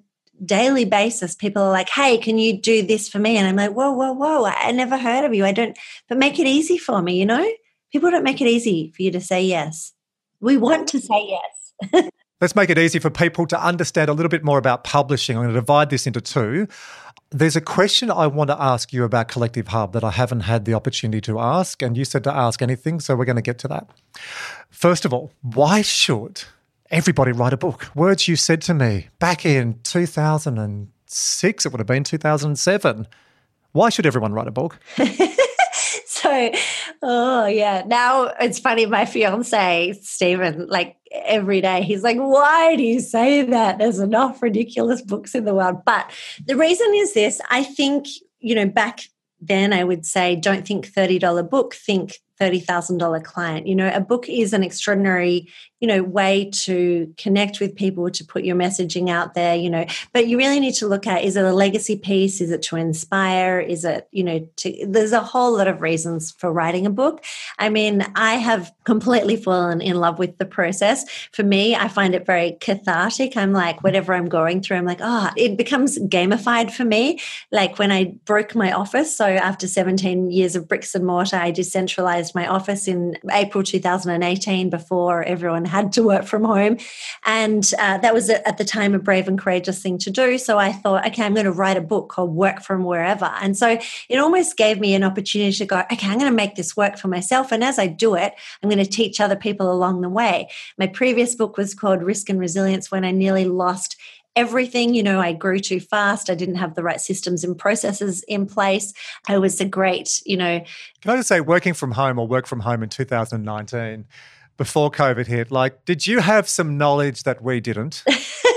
S1: daily basis, people are like, hey, can you do this for me? And I'm like, whoa, whoa, whoa, I never heard of you. I don't, but make it easy for me, you know? People don't make it easy for you to say yes. We want to say yes.
S2: Let's make it easy for people to understand a little bit more about publishing. I'm going to divide this into two. There's a question I want to ask you about Collective Hub that I haven't had the opportunity to ask, and you said to ask anything, so we're going to get to that. First of all, why should everybody write a book? Words you said to me back in 2006, it would have been 2007. Why should everyone write a book?
S1: oh yeah. Now it's funny. My fiance Stephen, like every day, he's like, "Why do you say that? There's enough ridiculous books in the world." But the reason is this: I think you know back then I would say, don't think thirty dollar book, think $30,000 client. You know, a book is an extraordinary, you know, way to connect with people, to put your messaging out there, you know, but you really need to look at is it a legacy piece? Is it to inspire? Is it, you know, to, there's a whole lot of reasons for writing a book. I mean, I have completely fallen in love with the process. For me, I find it very cathartic. I'm like, whatever I'm going through, I'm like, oh, it becomes gamified for me. Like when I broke my office. So after 17 years of bricks and mortar, I decentralized my office in April 2018 before everyone had to work from home. And uh, that was at the time a brave and courageous thing to do. So I thought, okay, I'm going to write a book called Work from Wherever. And so it almost gave me an opportunity to go, okay, I'm going to make this work for myself. And as I do it, I'm going to teach other people along the way. My previous book was called Risk and Resilience when I nearly lost everything. You know, I grew too fast. I didn't have the right systems and processes in place. I was a great, you know.
S2: Can I just say, working from home or work from home in 2019, before COVID hit, like, did you have some knowledge that we didn't?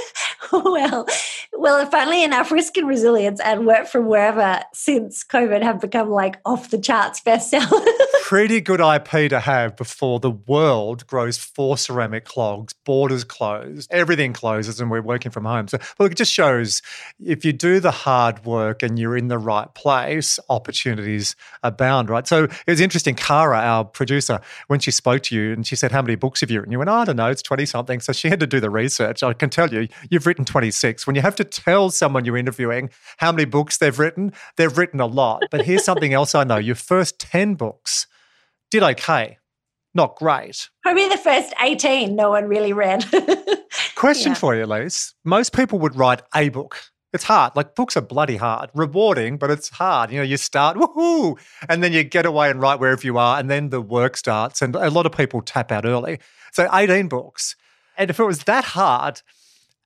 S1: well, well, funnily enough, risk and resilience and work from wherever since COVID have become like off the charts bestsellers.
S2: Pretty good IP to have before the world grows four ceramic clogs, borders closed, everything closes, and we're working from home. So, well, it just shows if you do the hard work and you're in the right place, opportunities abound, right? So it was interesting. Cara, our producer, when she spoke to you and she said, How many books have you written? You went, oh, I don't know, it's 20 something. So she had to do the research. I can tell you, you've written 26. When you have to tell someone you're interviewing how many books they've written, they've written a lot. But here's something else I know your first 10 books did okay, not great.
S1: Probably the first 18, no one really read.
S2: Question yeah. for you, Lise. Most people would write a book. It's hard. Like books are bloody hard, rewarding, but it's hard. You know, you start, woohoo, and then you get away and write wherever you are, and then the work starts. And a lot of people tap out early. So 18 books. And if it was that hard,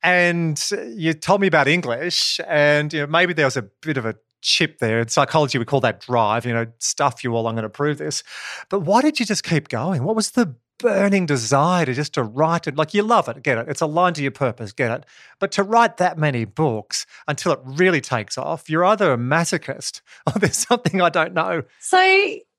S2: and you told me about English, and you know maybe there was a bit of a chip there. In psychology, we call that drive. You know, stuff you all. I'm going to prove this. But why did you just keep going? What was the burning desire to just to write it? Like you love it, get it. It's aligned to your purpose, get it. But to write that many books until it really takes off, you're either a masochist or there's something I don't know.
S1: So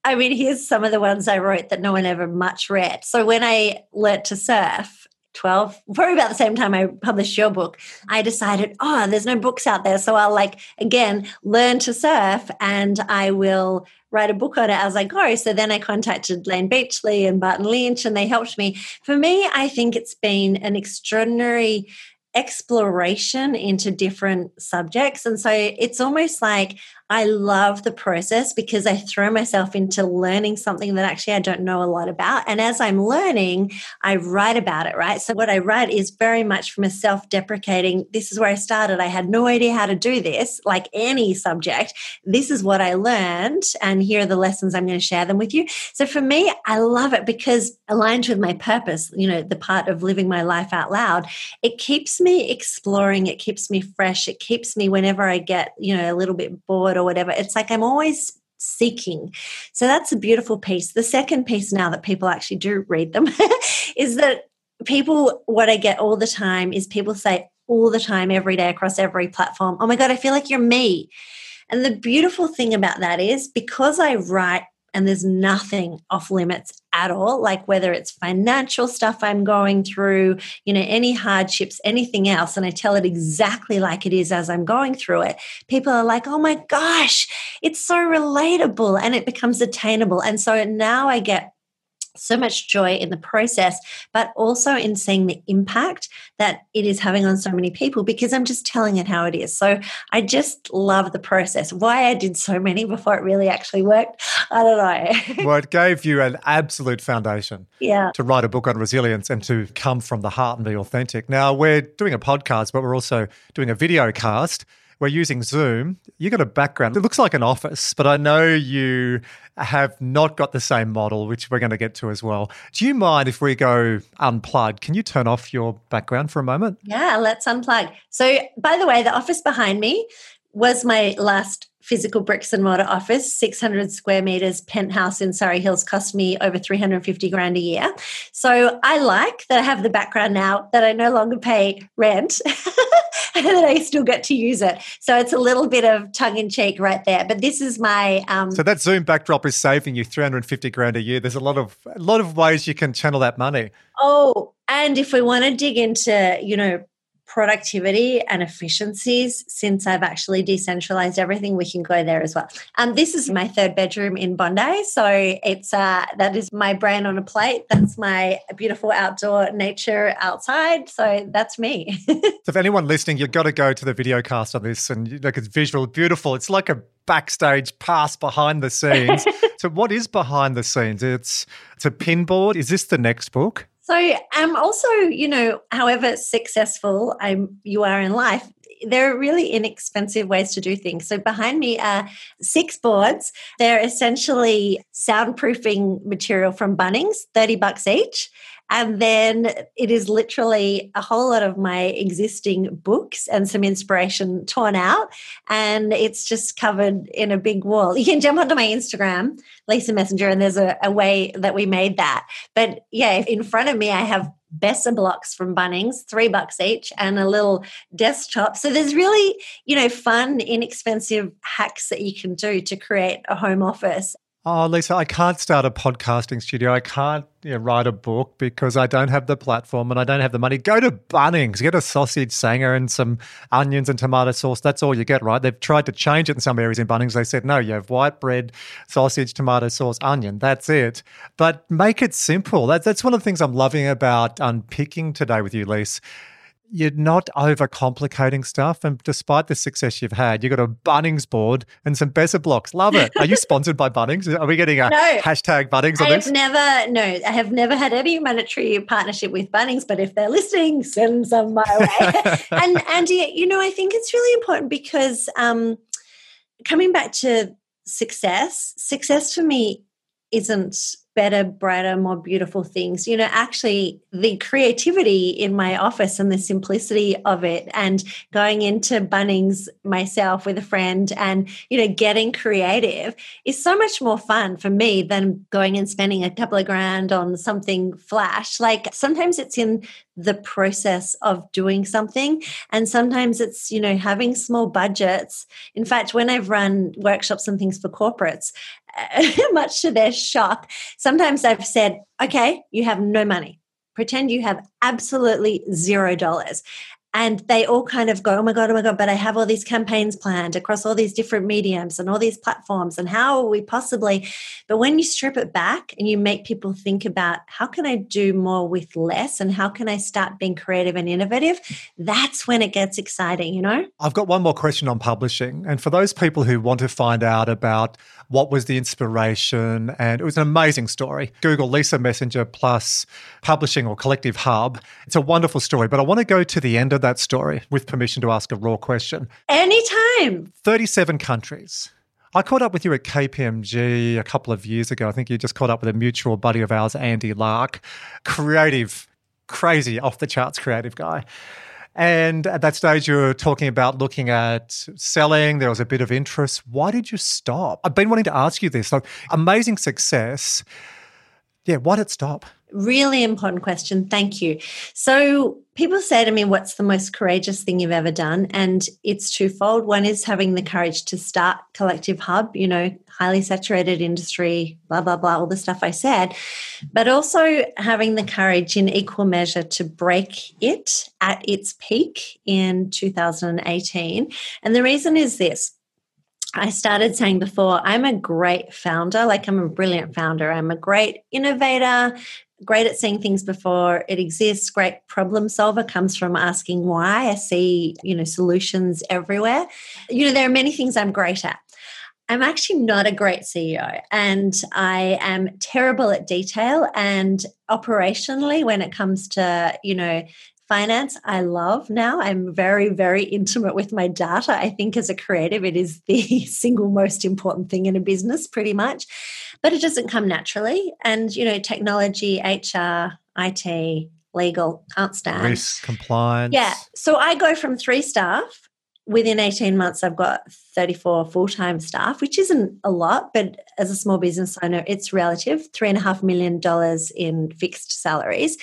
S1: I mean, here's some of the ones I wrote that no one ever much read. So when I learnt to surf, 12 probably about the same time i published your book i decided oh there's no books out there. So i'll like again learn to surf and i will write a book on it as i go. So then i contacted Layne Beachley and barton lynch and they helped me. For me i think it's been an extraordinary exploration into different subjects. And so it's almost like I love the process because I throw myself into learning something that actually I don't know a lot about. And as I'm learning, I write about it, right? So what I write is very much from a self deprecating, this is where I started. I had no idea how to do this, like any subject. This is what I learned. And here are the lessons I'm going to share them with you. So for me, I love it because aligned with my purpose, you know, the part of living my life out loud, it keeps me exploring. It keeps me fresh. It keeps me whenever I get, you know, a little bit bored or whatever. It's like I'm always seeking. So that's a beautiful piece. The second piece now that people actually do read them is that people, what I get all the time is people say all the time, every day across every platform, oh my God, I feel like you're me. And the beautiful thing about that is because I write and there's nothing off limits at all like whether it's financial stuff i'm going through you know any hardships anything else and i tell it exactly like it is as i'm going through it people are like oh my gosh it's so relatable and it becomes attainable and so now i get so much joy in the process, but also in seeing the impact that it is having on so many people because I'm just telling it how it is. So I just love the process. Why I did so many before it really actually worked, I don't know.
S2: well, it gave you an absolute foundation
S1: yeah.
S2: to write a book on resilience and to come from the heart and be authentic. Now, we're doing a podcast, but we're also doing a video cast we're using Zoom. You got a background. It looks like an office, but I know you have not got the same model, which we're going to get to as well. Do you mind if we go unplugged? Can you turn off your background for a moment?
S1: Yeah, let's unplug. So, by the way, the office behind me was my last physical bricks and mortar office, 600 square meters penthouse in Surry Hills cost me over 350 grand a year. So I like that I have the background now that I no longer pay rent and that I still get to use it. So it's a little bit of tongue in cheek right there. But this is my. Um,
S2: so that Zoom backdrop is saving you 350 grand a year. There's a lot of a lot of ways you can channel that money.
S1: Oh, and if we want to dig into, you know, productivity and efficiencies since I've actually decentralized everything. We can go there as well. Um, this is my third bedroom in Bondi, so it's uh, that is my brain on a plate. That's my beautiful outdoor nature outside. So that's me.
S2: so if anyone listening, you've got to go to the video cast on this, and look, it's visual, beautiful. It's like a backstage pass behind the scenes. so what is behind the scenes? It's it's a pinboard. Is this the next book?
S1: So um, also, you know, however successful I'm you are in life, there are really inexpensive ways to do things. So behind me are six boards. They're essentially soundproofing material from Bunnings, 30 bucks each. And then it is literally a whole lot of my existing books and some inspiration torn out. And it's just covered in a big wall. You can jump onto my Instagram, Lisa Messenger, and there's a, a way that we made that. But yeah, in front of me, I have Besser blocks from Bunnings, three bucks each, and a little desktop. So there's really, you know, fun, inexpensive hacks that you can do to create a home office.
S2: Oh, Lisa, I can't start a podcasting studio. I can't you know, write a book because I don't have the platform and I don't have the money. Go to Bunnings, get a sausage sanger and some onions and tomato sauce. That's all you get, right? They've tried to change it in some areas in Bunnings. They said, no, you have white bread, sausage, tomato sauce, onion. That's it. But make it simple. That's, that's one of the things I'm loving about unpicking today with you, Lisa you're not overcomplicating stuff. And despite the success you've had, you've got a Bunnings board and some Besser blocks. Love it. Are you sponsored by Bunnings? Are we getting a
S1: no,
S2: hashtag Bunnings on
S1: I
S2: this?
S1: have never, no, I have never had any monetary partnership with Bunnings, but if they're listening, send some my way. and Andy, you know, I think it's really important because um, coming back to success, success for me isn't better, brighter, more beautiful things. You know, actually, the creativity in my office and the simplicity of it, and going into Bunnings myself with a friend and, you know, getting creative is so much more fun for me than going and spending a couple of grand on something flash. Like sometimes it's in the process of doing something. And sometimes it's, you know, having small budgets. In fact, when I've run workshops and things for corporates, much to their shock, sometimes I've said, okay, you have no money. Pretend you have absolutely zero dollars and they all kind of go, oh my God, oh my God, but I have all these campaigns planned across all these different mediums and all these platforms. And how are we possibly? But when you strip it back and you make people think about how can I do more with less and how can I start being creative and innovative, that's when it gets exciting, you know?
S2: I've got one more question on publishing. And for those people who want to find out about what was the inspiration, and it was an amazing story. Google Lisa Messenger plus publishing or collective hub. It's a wonderful story, but I want to go to the end of that story with permission to ask a raw question.
S1: Anytime.
S2: 37 countries. I caught up with you at KPMG a couple of years ago. I think you just caught up with a mutual buddy of ours, Andy Lark. Creative, crazy, off the charts creative guy. And at that stage, you were talking about looking at selling. There was a bit of interest. Why did you stop? I've been wanting to ask you this. So, amazing success. Yeah, why did it stop?
S1: Really important question. Thank you. So, people say to me, What's the most courageous thing you've ever done? And it's twofold. One is having the courage to start Collective Hub, you know, highly saturated industry, blah, blah, blah, all the stuff I said, but also having the courage in equal measure to break it at its peak in 2018. And the reason is this I started saying before, I'm a great founder, like I'm a brilliant founder. I'm a great innovator, great at seeing things before it exists, great problem solver comes from asking why. I see, you know, solutions everywhere. You know, there are many things I'm great at. I'm actually not a great CEO and I am terrible at detail and operationally when it comes to, you know, finance I love now. I'm very, very intimate with my data. I think as a creative, it is the single most important thing in a business, pretty much. But it doesn't come naturally. And, you know, technology, HR, IT, legal can't stand.
S2: Risk, compliance.
S1: Yeah. So I go from three staff within 18 months, I've got 34 full time staff, which isn't a lot, but as a small business owner, it's relative $3.5 million in fixed salaries.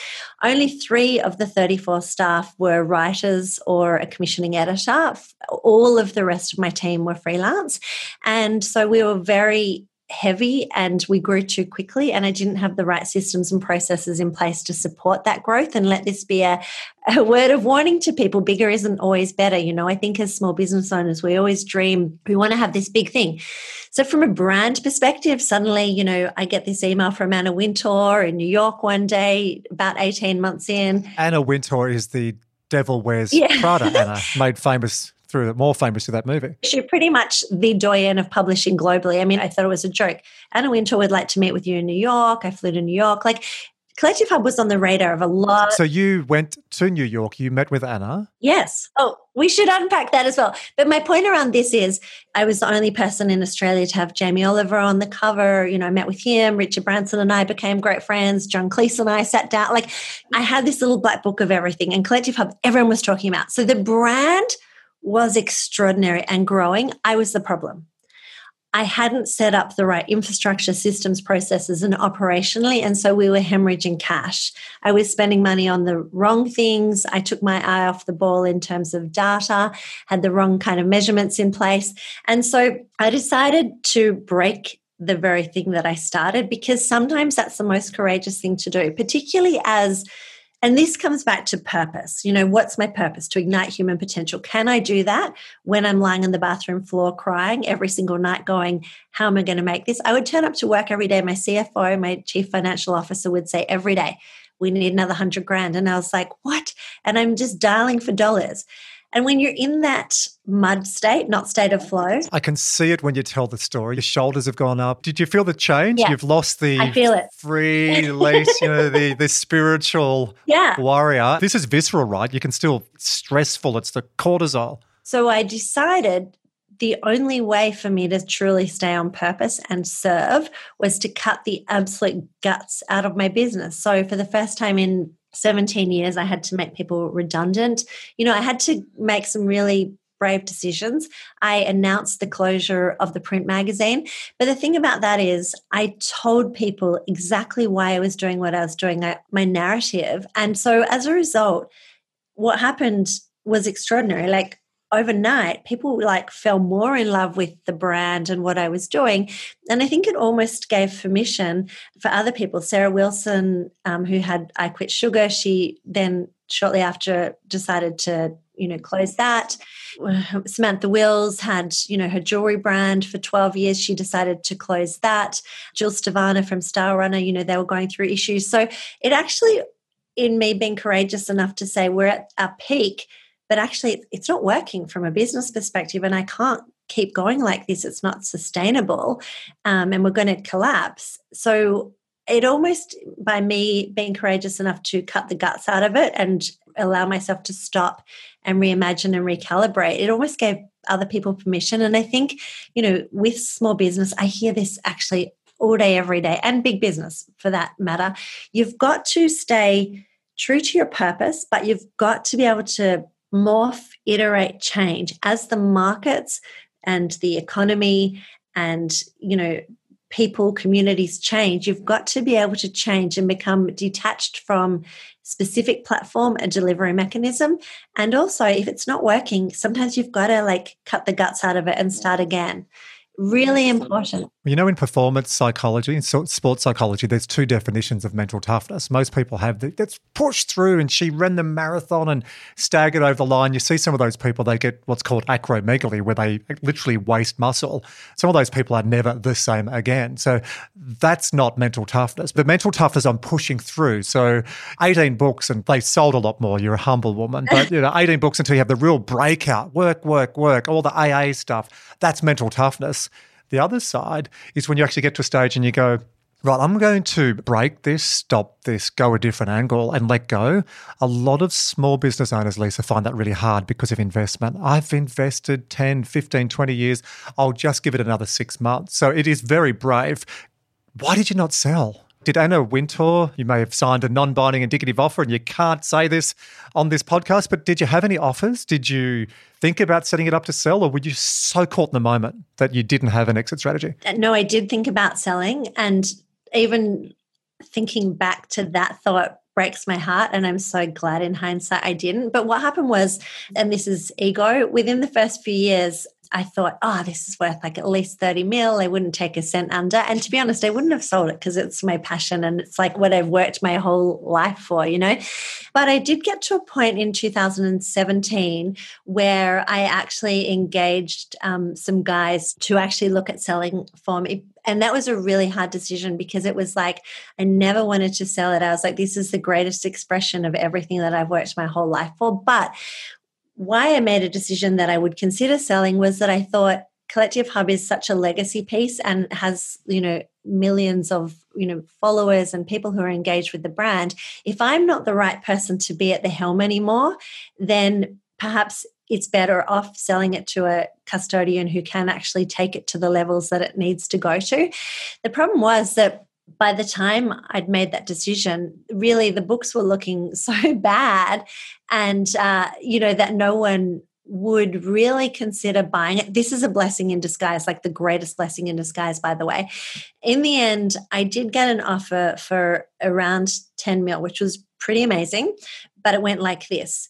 S1: Only three of the 34 staff were writers or a commissioning editor. All of the rest of my team were freelance. And so we were very heavy and we grew too quickly and i didn't have the right systems and processes in place to support that growth and let this be a, a word of warning to people. Bigger isn't always better you know? I think as small business owners we always dream we want to have this big thing. So from a brand perspective suddenly you know i get this email from anna wintour in new york one day about 18 months in.
S2: Anna wintour is the devil wears yeah. prada anna made famous through more famous through that movie.
S1: She's pretty much the doyen of publishing globally. I mean, I thought it was a joke. Anna Wintour would like to meet with you in New York. I flew to New York. Like Collective Hub was on the radar of a lot.
S2: So you went to New York, you met with Anna.
S1: Yes. Oh, we should unpack that as well. But my point around this is I was the only person in Australia to have Jamie Oliver on the cover. You know, I met with him. Richard Branson and I became great friends. John Cleese and I sat down. Like I had this little black book of everything and Collective Hub, everyone was talking about. So the brand was extraordinary and growing. I was the problem. I hadn't set up the right infrastructure, systems, processes, and operationally. And so we were hemorrhaging cash. I was spending money on the wrong things. I took my eye off the ball in terms of data, had the wrong kind of measurements in place. And so I decided to break the very thing that I started because sometimes that's the most courageous thing to do, particularly as and this comes back to purpose. You know, what's my purpose? To ignite human potential. Can I do that when I'm lying on the bathroom floor crying every single night, going, How am I going to make this? I would turn up to work every day. My CFO, my chief financial officer, would say every day, We need another hundred grand. And I was like, What? And I'm just dialing for dollars. And when you're in that mud state, not state of flow.
S2: I can see it when you tell the story. Your shoulders have gone up. Did you feel the change?
S1: Yeah.
S2: You've lost the
S1: I feel it.
S2: free release, you know, the, the spiritual
S1: Yeah.
S2: warrior. This is visceral, right? You can still stressful. It's the cortisol.
S1: So I decided the only way for me to truly stay on purpose and serve was to cut the absolute guts out of my business. So for the first time in 17 years, I had to make people redundant. You know, I had to make some really brave decisions. I announced the closure of the print magazine. But the thing about that is, I told people exactly why I was doing what I was doing, I, my narrative. And so as a result, what happened was extraordinary. Like overnight, people like fell more in love with the brand and what I was doing. And I think it almost gave permission for other people. Sarah Wilson, um, who had I Quit Sugar, she then shortly after decided to you know close that samantha wills had you know her jewelry brand for 12 years she decided to close that jill Stevanja from Star Stylerunner you know they were going through issues so it actually in me being courageous enough to say we're at our peak but actually it's not working from a business perspective and i can't keep going like this. It's not sustainable um, and we're going to collapse. So it almost by me being courageous enough to cut the guts out of it and allow myself to stop and reimagine and recalibrate it almost gave other people permission. And i think you know with small business i hear this actually all day every day and big business for that matter. You've got to stay true to your purpose but you've got to be able to morph iterate change as the markets and the economy and you know people, communities change, you've got to be able to change and become detached from specific platform and delivery mechanism. And also, if it's not working, sometimes you've got to like cut the guts out of it and start again. Really important.
S2: You know, in performance psychology and sports psychology, there's two definitions of mental toughness. Most people have the, that's pushed through, and she ran the marathon and staggered over the line. You see some of those people, they get what's called acromegaly, where they literally waste muscle. Some of those people are never the same again. So that's not mental toughness. But mental toughness I'm pushing through. So 18 books, and they sold a lot more. You're a humble woman, but you know, 18 books until you have the real breakout, work, work, work, all the AA stuff. That's mental toughness. The other side is when you actually get to a stage and you go, right, I'm going to break this, stop this, go a different angle and let go. A lot of small business owners, Lisa, find that really hard because of investment. I've invested 10, 15, 20 years. I'll just give it another six months. So it is very brave. Why did you not sell? Did Anna Wintour, you may have signed a non binding indicative offer and you can't say this on this podcast, but did you have any offers? Did you think about setting it up to sell or were you so caught in the moment that you didn't have an exit strategy?
S1: Uh, no, I did think about selling and even thinking back to that thought breaks my heart and i'm so glad in hindsight i didn't but what happened was and this is ego within the first few years I thought, oh, this is worth like at least 30 mil. I wouldn't take a cent under. And to be honest, I wouldn't have sold it because it's my passion and it's like what I've worked my whole life for, you know? But I did get to a point in 2017 where I actually engaged um, some guys to actually look at selling for me. And that was a really hard decision because it was like, I never wanted to sell it. I was like, this is the greatest expression of everything that I've worked my whole life for. But why I made a decision that I would consider selling was that I thought Collective Hub is such a legacy piece and has, you know, millions of you know followers and people who are engaged with the brand. If i'm not the right person to be at the helm anymore then perhaps it's better off selling it to a custodian who can actually take it to the levels that it needs to go to. The problem was that by the time I'd made that decision, really the books were looking so bad, and uh, you know that no one would really consider buying it. This is a blessing in disguise, like the greatest blessing in disguise, by the way. In the end, I did get an offer for around 10 mil, which was pretty amazing, but it went like this.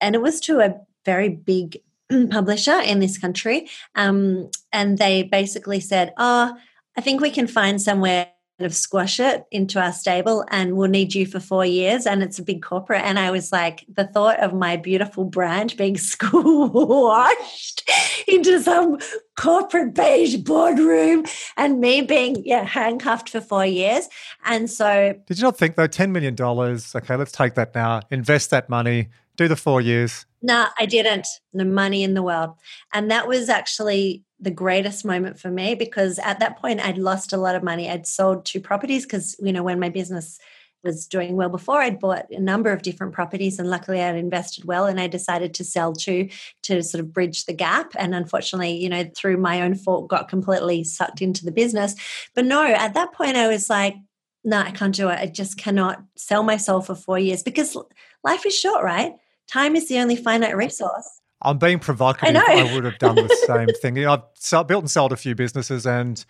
S1: And it was to a very big publisher in this country. Um, and they basically said, Oh, I think we can find somewhere of squash it into our stable and we'll need you for four years and it's a big corporate. And i was like the thought of my beautiful brand being squashed into some corporate beige boardroom and me being yeah handcuffed for four years. And so
S2: did you not think though 10 million dollars okay let's take that now invest that money do the four years.
S1: No i didn't. The money in the world. And that was actually the greatest moment for me because at that point I'd lost a lot of money. I'd sold two properties because, you know, when my business was doing well before, I'd bought a number of different properties and luckily I'd invested well and I decided to sell two to sort of bridge the gap. And unfortunately, you know, through my own fault, got completely sucked into the business. But no, at that point I was like, no, I can't do it. I just cannot sell my soul for four years because life is short, right? Time is the only finite resource.
S2: I'm being provocative. I, I, would have done the same thing. You know, I've built and sold a few businesses, and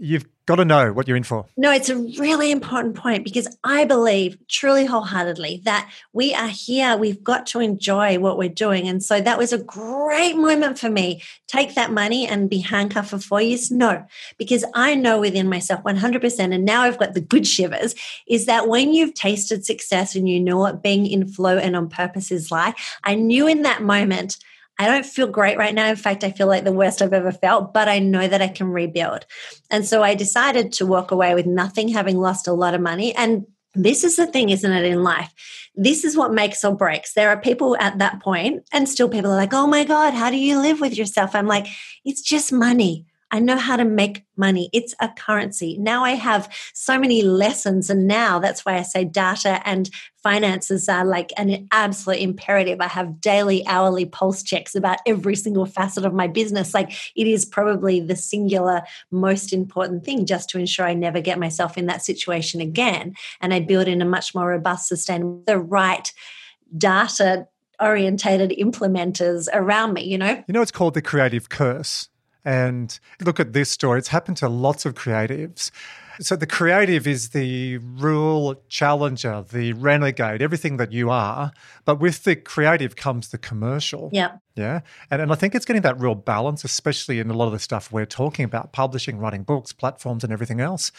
S2: you've got to know what you're in for.
S1: No, it's a really important point because I believe truly wholeheartedly that we are here. We've got to enjoy what we're doing. And so that was a great moment for me. Take that money and be handcuffed for four years? No, because I know within myself 100%, and now I've got the good shivers, is that when you've tasted success and you know what being in flow and on purpose is like, I knew in that moment I don't feel great right now. In fact, I feel like the worst I've ever felt, but I know that I can rebuild. And so I decided to walk away with nothing, having lost a lot of money. And this is the thing, isn't it, in life? This is what makes or breaks. There are people at that point, and still people are like, oh my God, how do you live with yourself? I'm like, it's just money. I know how to make money. It's a currency. Now I have so many lessons. And now that's why I say data and finances are like an absolute imperative. I have daily, hourly pulse checks about every single facet of my business. Like it is probably the singular most important thing just to ensure I never get myself in that situation again. And I build in a much more robust, sustainable, the right data orientated implementers around me, you know?
S2: You know, it's called the creative curse. And look at this story, it's happened to lots of creatives. So the creative is the rule challenger, the renegade, everything that you are. But with the creative comes the commercial.
S1: Yeah.
S2: Yeah. And, and I think it's getting that real balance, especially in a lot of the stuff we're talking about publishing, writing books, platforms, and everything else.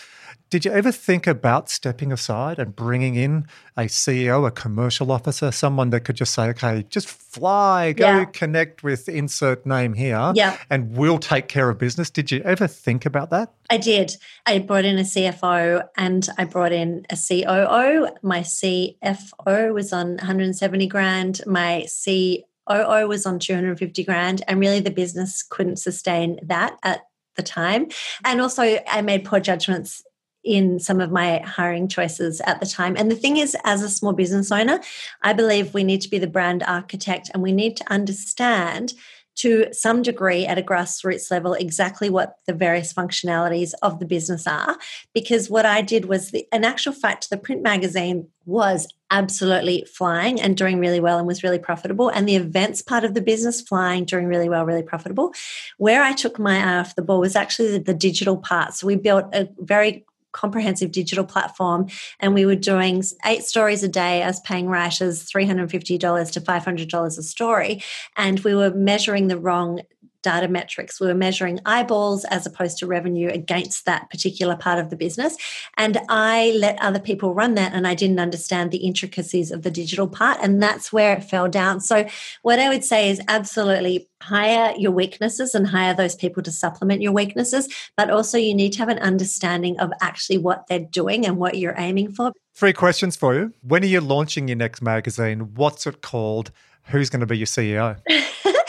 S2: Did you ever think about stepping aside and bringing in a CEO, a commercial officer, someone that could just say, okay, just fly, go yeah. connect with insert name here,
S1: yeah.
S2: and we'll take care of business? Did you ever think about that?
S1: I did. I brought in a CFO and I brought in a COO. My CFO was on 170 grand. My COO was on 250 grand, and really the business couldn't sustain that at the time. And also, I made poor judgments in some of my hiring choices at the time. And the thing is, as a small business owner, I believe we need to be the brand architect and we need to understand to some degree at a grassroots level exactly what the various functionalities of the business are. Because what I did was, the, in actual fact, the print magazine was absolutely flying and doing really well and was really profitable. And the events part of the business flying, doing really well, really profitable. Where I took my eye off the ball was actually the, the digital part. So we built a very comprehensive digital platform and we were doing eight stories a day as paying writers $350 to $500 a story and we were measuring the wrong data metrics. We were measuring eyeballs as opposed to revenue against that particular part of the business. And I let other people run that and I didn't understand the intricacies of the digital part. And that's where it fell down. So, what I would say is absolutely hire your weaknesses and hire those people to supplement your weaknesses. But also, you need to have an understanding of actually what they're doing and what you're aiming for.
S2: Three questions for you. When are you launching your next magazine? What's it called? Who's going to be your CEO?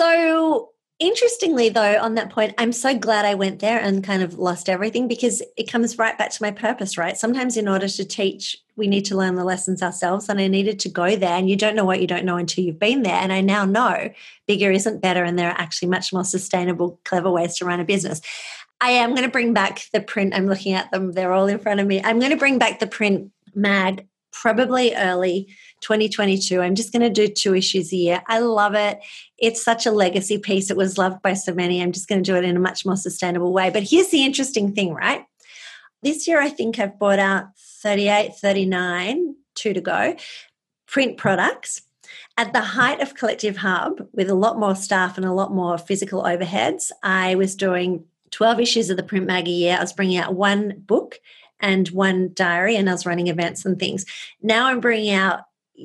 S1: So Interestingly, though, on that point, I'm so glad I went there and kind of lost everything because it comes right back to my purpose, right? Sometimes, in order to teach, we need to learn the lessons ourselves. And I needed to go there, and you don't know what you don't know until you've been there. And I now know bigger isn't better, and there are actually much more sustainable, clever ways to run a business. I am going to bring back the print. I'm looking at them, they're all in front of me. I'm going to bring back the print mag probably early 2022. I'm just going to do two issues a year. I love it. It's such a legacy piece. It was loved by so many. I'm just going to do it in a much more sustainable way. But here's the interesting thing, right? This year, I think I've bought out 38, 39, two to go, print products. At the height of Collective Hub, with a lot more staff and a lot more physical overheads, I was doing 12 issues of the print mag a year. I was bringing out one book and one diary, and I was running events and things. Now I'm bringing out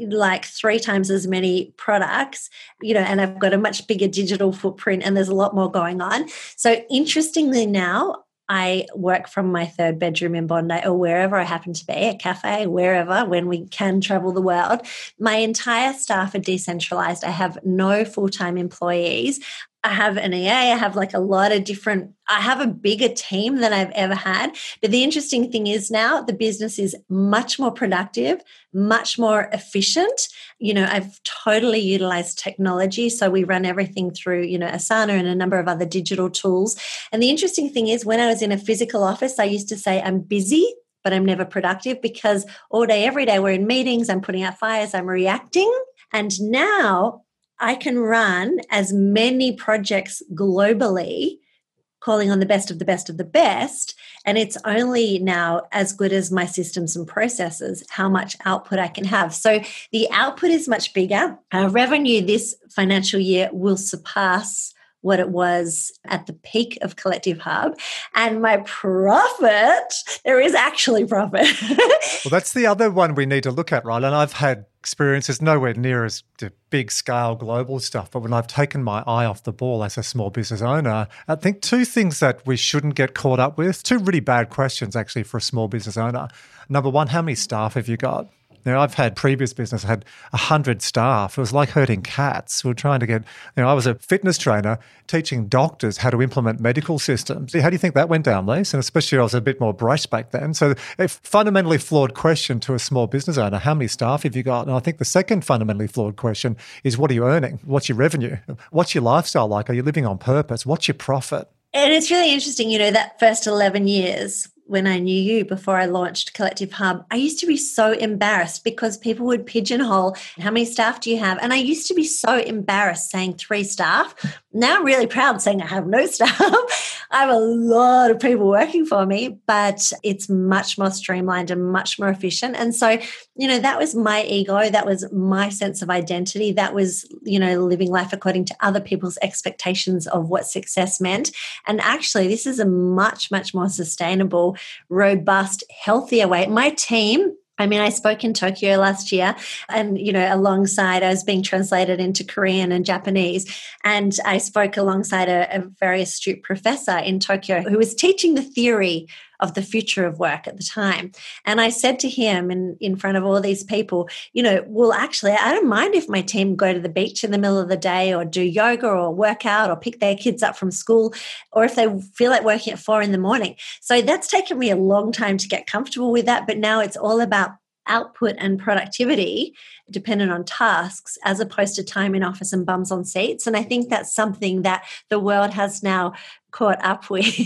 S1: like three times as many products, you know, and I've got a much bigger digital footprint and there's a lot more going on. So, interestingly, now I work from my third bedroom in Bondi or wherever I happen to be, a cafe, wherever, when we can travel the world. My entire staff are decentralized. I have no full time employees. I have an EA, I have like a lot of different, I have a bigger team than I've ever had. But the interesting thing is now the business is much more productive, much more efficient. You know, I've totally utilized technology. So we run everything through, you know, Asana and a number of other digital tools. And the interesting thing is when I was in a physical office, I used to say, I'm busy, but I'm never productive because all day, every day we're in meetings, I'm putting out fires, I'm reacting. And now I can run as many projects globally, calling on the best of the best of the best. And it's only now as good as my systems and processes, how much output I can have. So the output is much bigger. Our revenue this financial year will surpass what it was at the peak of Collective Hub. And my profit, there is actually profit.
S2: well, that's the other one we need to look at, right? And I've had experiences nowhere near as the big scale global stuff. But when I've taken my eye off the ball as a small business owner, I think two things that we shouldn't get caught up with, two really bad questions actually for a small business owner. Number one, how many staff have you got? Now, I've had previous business, I had 100 staff. It was like herding cats. We were trying to get, you know, I was a fitness trainer teaching doctors how to implement medical systems. How do you think that went down, Lise? And especially I was a bit more brash back then. So a fundamentally flawed question to a small business owner, how many staff have you got? And I think the second fundamentally flawed question is what are you earning? What's your revenue? What's your lifestyle like? Are you living on purpose? What's your profit?
S1: And it's really interesting, you know, that first 11 years when I knew you before I launched Collective Hub, I used to be so embarrassed because people would pigeonhole how many staff do you have? And I used to be so embarrassed saying three staff. Now I'm really proud saying I have no staff. I have a lot of people working for me, but it's much more streamlined and much more efficient. And so, you know, that was my ego. That was my sense of identity. That was, you know, living life according to other people's expectations of what success meant. And actually, this is a much, much more sustainable robust, healthier way. My team I mean, I spoke in Tokyo last year, and you know, alongside I was being translated into Korean and Japanese, and I spoke alongside a, a, very astute professor in Tokyo who was teaching the theory of the future of work at the time. And I said to him in, in front of all these people, you know, well, actually, I don't mind if my team go to the beach in the middle of the day or do yoga or work out or pick their kids up from school, or if they feel like working at four in the morning. So that's taken me a long time to get comfortable with that. But now it's all about output and productivity dependent on tasks as opposed to time in office and bums on seats. And I think that's something that the world has now caught up with.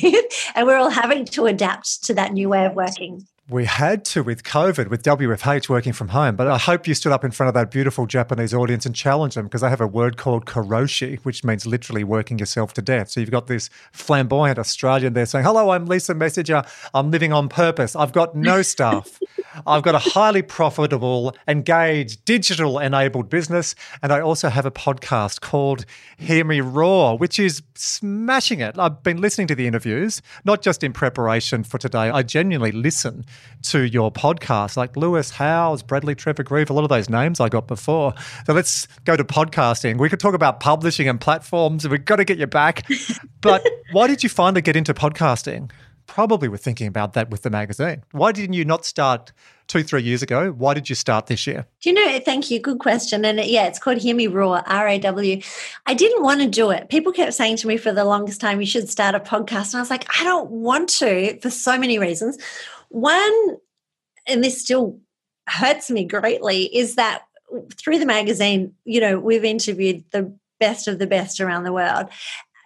S1: and we're all having to adapt to that new way of working.
S2: We had to with COVID, with WFH working from home. But I hope you stood up in front of that beautiful Japanese audience and challenged them because they have a word called karoshi, which means literally working yourself to death. So you've got this flamboyant Australian there saying, Hello, I'm Lisa Messenger. I'm living on purpose. I've got no staff. I've got a highly profitable, engaged, digital enabled business. And I also have a podcast called Hear Me Roar, which is smashing it. I've been listening to the interviews, not just in preparation for today. I genuinely listen to your podcast, like Lewis Howes, Bradley Trevor Greive, a lot of those names I got before. So let's go to podcasting. We could talk about publishing and platforms. We've got to get you back. But why did you finally get into podcasting? Probably were thinking about that with the magazine. Why didn't you not start two, three years ago. Why did you start this year?
S1: Do you know? Thank you. Good question. And yeah, it's called Hear Me Raw, R A W. I didn't want to do it. People kept saying to me for the longest time, you should start a podcast. And I was like, I don't want to for so many reasons. One, and this still hurts me greatly, is that through the magazine, you know, we've interviewed the best of the best around the world,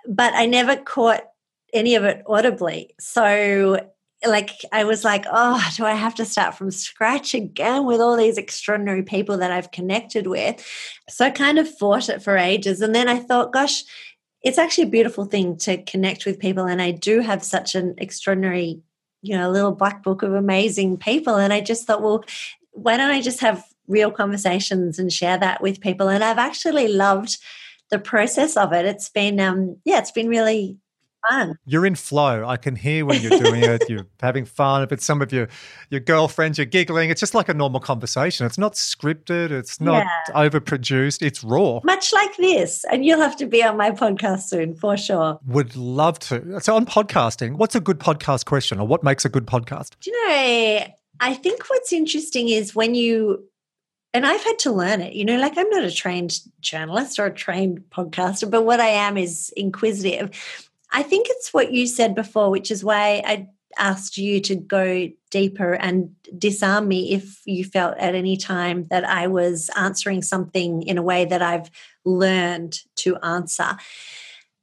S1: but I never caught any of it audibly. So like I was like, oh, do I have to start from scratch again with all these extraordinary people that I've connected with? So I kind of fought it for ages. And then I thought, gosh, it's actually a beautiful thing to connect with people. And I do have such an extraordinary, you know, a little black book of amazing people. And I just thought, well, why don't I just have real conversations and share that with people? And I've actually loved the process of it. It's been, um, yeah, it's been really fun.
S2: You're in flow. I can hear when you're doing it. You're having fun. If it's some of your your girlfriends, you're giggling. It's just like a normal conversation. It's not scripted. It's not yeah. overproduced. It's raw.
S1: Much like this. And you'll have to be on my podcast soon for sure.
S2: Would love to. So on podcasting, what's a good podcast question or what makes a good podcast?
S1: Do you know, I think what's interesting is when you and I've had to learn it. You know, like I'm not a trained journalist or a trained podcaster, but what I am is inquisitive. I think it's what you said before, which is why I asked you to go deeper and disarm me if you felt at any time that I was answering something in a way that I've learned to answer.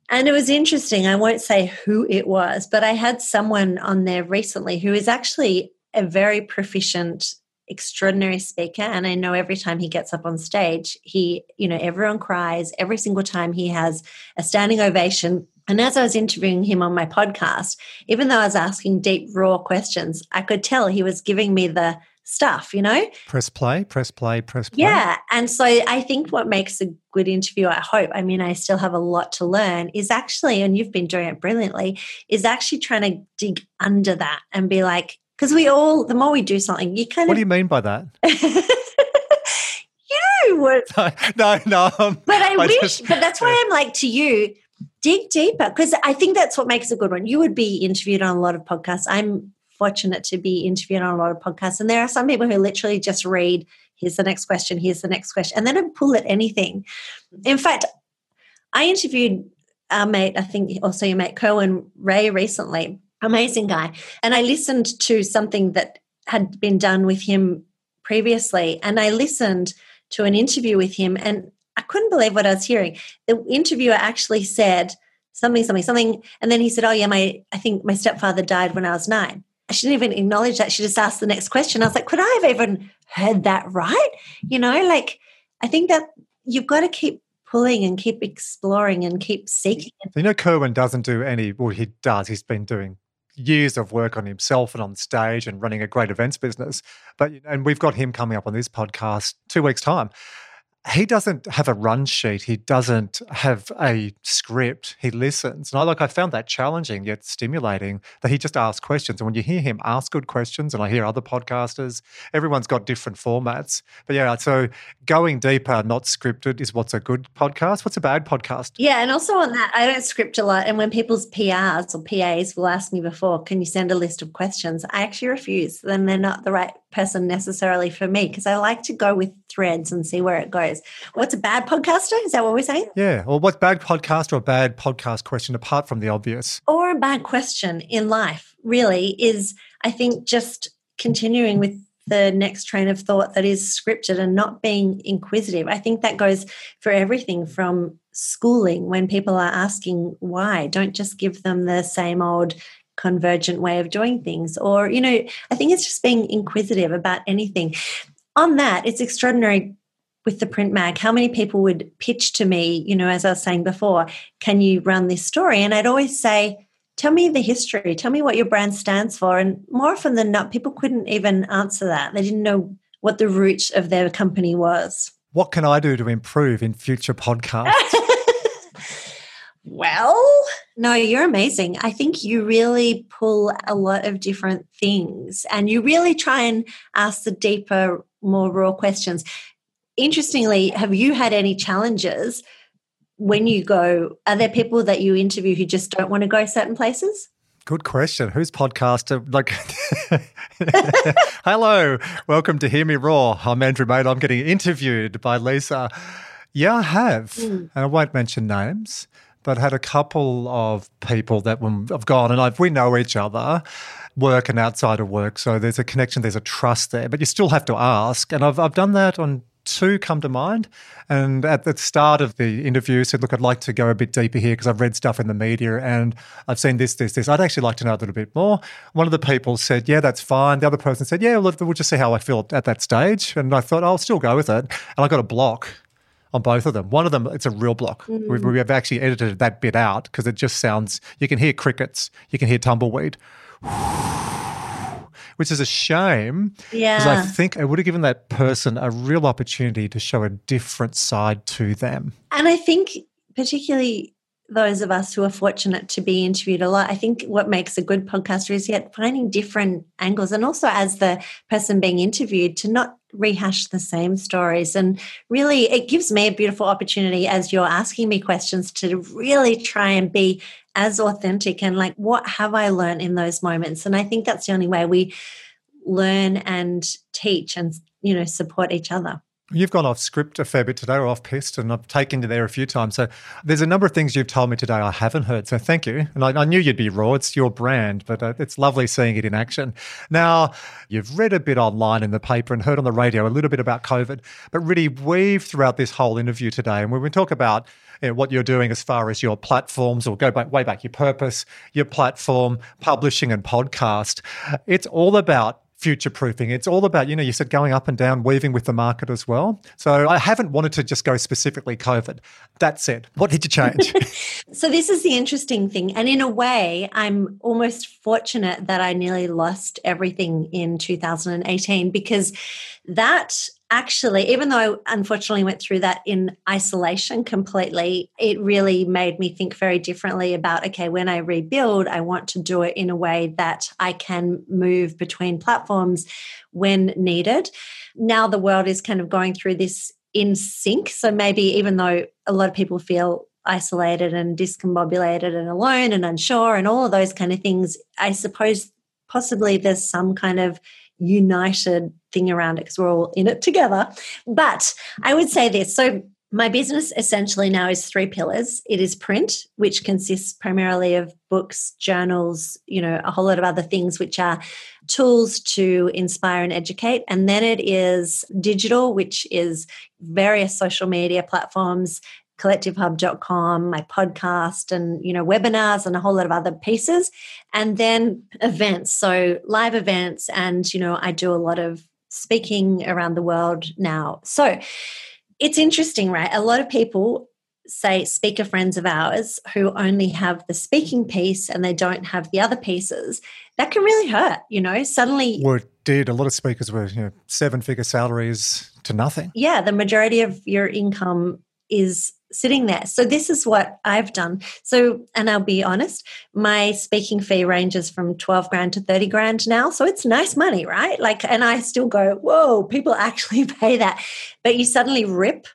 S1: And it was interesting. I won't say who it was, but I had someone on there recently who is actually a very proficient extraordinary speaker and i know every time he gets up on stage he you know everyone cries every single time he has a standing ovation and as I was interviewing him on my podcast, even though I was asking deep, raw questions, I could tell he was giving me the stuff, you know?
S2: Press play, press play, press play.
S1: Yeah. And so I think what makes a good interview, I hope, I mean, I still have a lot to learn, is actually, and you've been doing it brilliantly, is actually trying to dig under that and be like, because we all, the more we do something, you kind
S2: of. What do you mean by that?
S1: you would.
S2: No, no. Um,
S1: but I, I wish, just, but that's why I'm like to you, dig deeper because I think that's what makes a good one. You would be interviewed on a lot of podcasts. I'm fortunate to be interviewed on a lot of podcasts, and there are some people who literally just read, "Here's the next question. Here's the next question," and they don't pull at anything. In fact, I interviewed our mate, I think also your mate Kerwin Rae recently, amazing guy, and I listened to something that had been done with him previously, and I listened to an interview with him and couldn't believe what I was hearing. The interviewer actually said something, something, something, and then he said, "Oh yeah, my I think my stepfather died when I was nine. She didn't even acknowledge that. She just asked the next question. I was like, "Could I have even heard that right?" You know, like I think that you've got to keep pulling and keep exploring and keep seeking.
S2: You know, Kerwin doesn't do any. Well, he does. He's been doing years of work on himself and on stage and running a great events business. But and we've got him coming up on this podcast two weeks time he doesn't have a run sheet. He doesn't have a script. He listens. And I like I found that challenging yet stimulating that he just asks questions. And when you hear him ask good questions, and I hear other podcasters, everyone's got different formats. But yeah, so going deeper, not scripted, is what's a good podcast. What's a bad podcast?
S1: Yeah, and also on that, I don't script a lot. And when people's PRs or PAs will ask me before, can you send a list of questions? I actually refuse. Then they're not the right person necessarily for me because I like to go with threads and see where it goes. What's a bad podcaster? Is that what we're saying?
S2: Yeah. Well, what's bad podcast or a bad podcast question apart from the obvious?
S1: Or a bad question in life, really, is I think just continuing with the next train of thought that is scripted and not being inquisitive. I think that goes for everything from schooling when people are asking why. Don't just give them the same old convergent way of doing things. Or, you know, I think it's just being inquisitive about anything. On that, it's extraordinary with the print mag how many people would pitch to me you know as i was saying before can you run this story? And i'd always say tell me the history. Tell me what your brand stands for. And more often than not people couldn't even answer that. They didn't know what the root of their company was.
S2: What can i do to improve in future podcasts?
S1: Well, no, you're amazing. I think you really pull a lot of different things and you really try and ask the deeper, more raw questions. Interestingly, have you had any challenges when you go? Are there people that you interview who just don't want to go certain places?
S2: Good question. Whose podcast? Like, hello, welcome to Hear Me Raw. I'm Andrew Mate. I'm getting interviewed by Lisa. Yeah, I have, mm. and I won't mention names, but I had a couple of people that have gone, and I've, we know each other, work and outside of work. So there's a connection, there's a trust there, but you still have to ask. And I've, I've done that on two come to mind. And at the start of the interview, said, "Look, I'd like to go a bit deeper here because I've read stuff in the media and I've seen this, this, this. I'd actually like to know a little bit more." One of the people said, "Yeah, that's fine." The other person said, "Yeah, we'll, we'll just see how I feel at that stage." And I thought, "I'll still go with it." And I got a block on both of them. One of them, it's a real block. Mm. We've, we've actually edited that bit out because it just sounds. You can hear crickets. You can hear tumbleweed which is a shame.
S1: Yeah.
S2: Because I think I would have given that person a real opportunity to show a different side to them.
S1: And I think, particularly those of us who are fortunate to be interviewed a lot, I think what makes a good podcaster is yet finding different angles and also as the person being interviewed to not rehash the same stories. And really, it gives me a beautiful opportunity as you're asking me questions to really try and be as authentic and like what have i learned in those moments? And i think that's the only way we learn and teach and you know support each other
S2: You've gone off script a fair bit today or off piste, and I've taken you there a few times. So there's a number of things you've told me today I haven't heard. So thank you. And I, I knew you'd be raw. It's your brand, but uh, it's lovely seeing it in action. Now, you've read a bit online in the paper and heard on the radio a little bit about COVID, but really weave throughout this whole interview today. And when we talk about you know, what you're doing as far as your platforms or go back way back your purpose, your platform, publishing and podcast, it's all about future proofing. It's all about, you know, you said going up and down, weaving with the market as well. So I haven't wanted to just go specifically COVID. That said, what did you change?
S1: so this is the interesting thing. And in a way, I'm almost fortunate that I nearly lost everything in 2018 because that actually, even though I unfortunately went through that in isolation completely, it really made me think very differently about okay, when I rebuild, I want to do it in a way that I can move between platforms when needed. Now the world is kind of going through this in sync. So maybe even though a lot of people feel isolated and discombobulated and alone and unsure and all of those kind of things, I suppose possibly there's some kind of united thing around it because we're all in it together. But I would say this. So my business essentially now is three pillars. It is print, which consists primarily of books, journals, you know, a whole lot of other things which are tools to inspire and educate. And then it is digital, which is various social media platforms, collectivehub.com, my podcast and you know webinars and a whole lot of other pieces and then events so live events and you know I do a lot of speaking around the world now. So it's interesting, right? A lot of people say speaker friends of ours who only have the speaking piece and they don't have the other pieces that can really hurt you know suddenly
S2: well it did a lot of speakers were you know seven figure salaries to nothing
S1: yeah the majority of your income is sitting there. So this is what I've done. So, and I'll be honest, my speaking fee ranges from 12 grand to 30 grand now. So it's nice money, right? Like, and I still go, whoa, people actually pay that. But you suddenly rip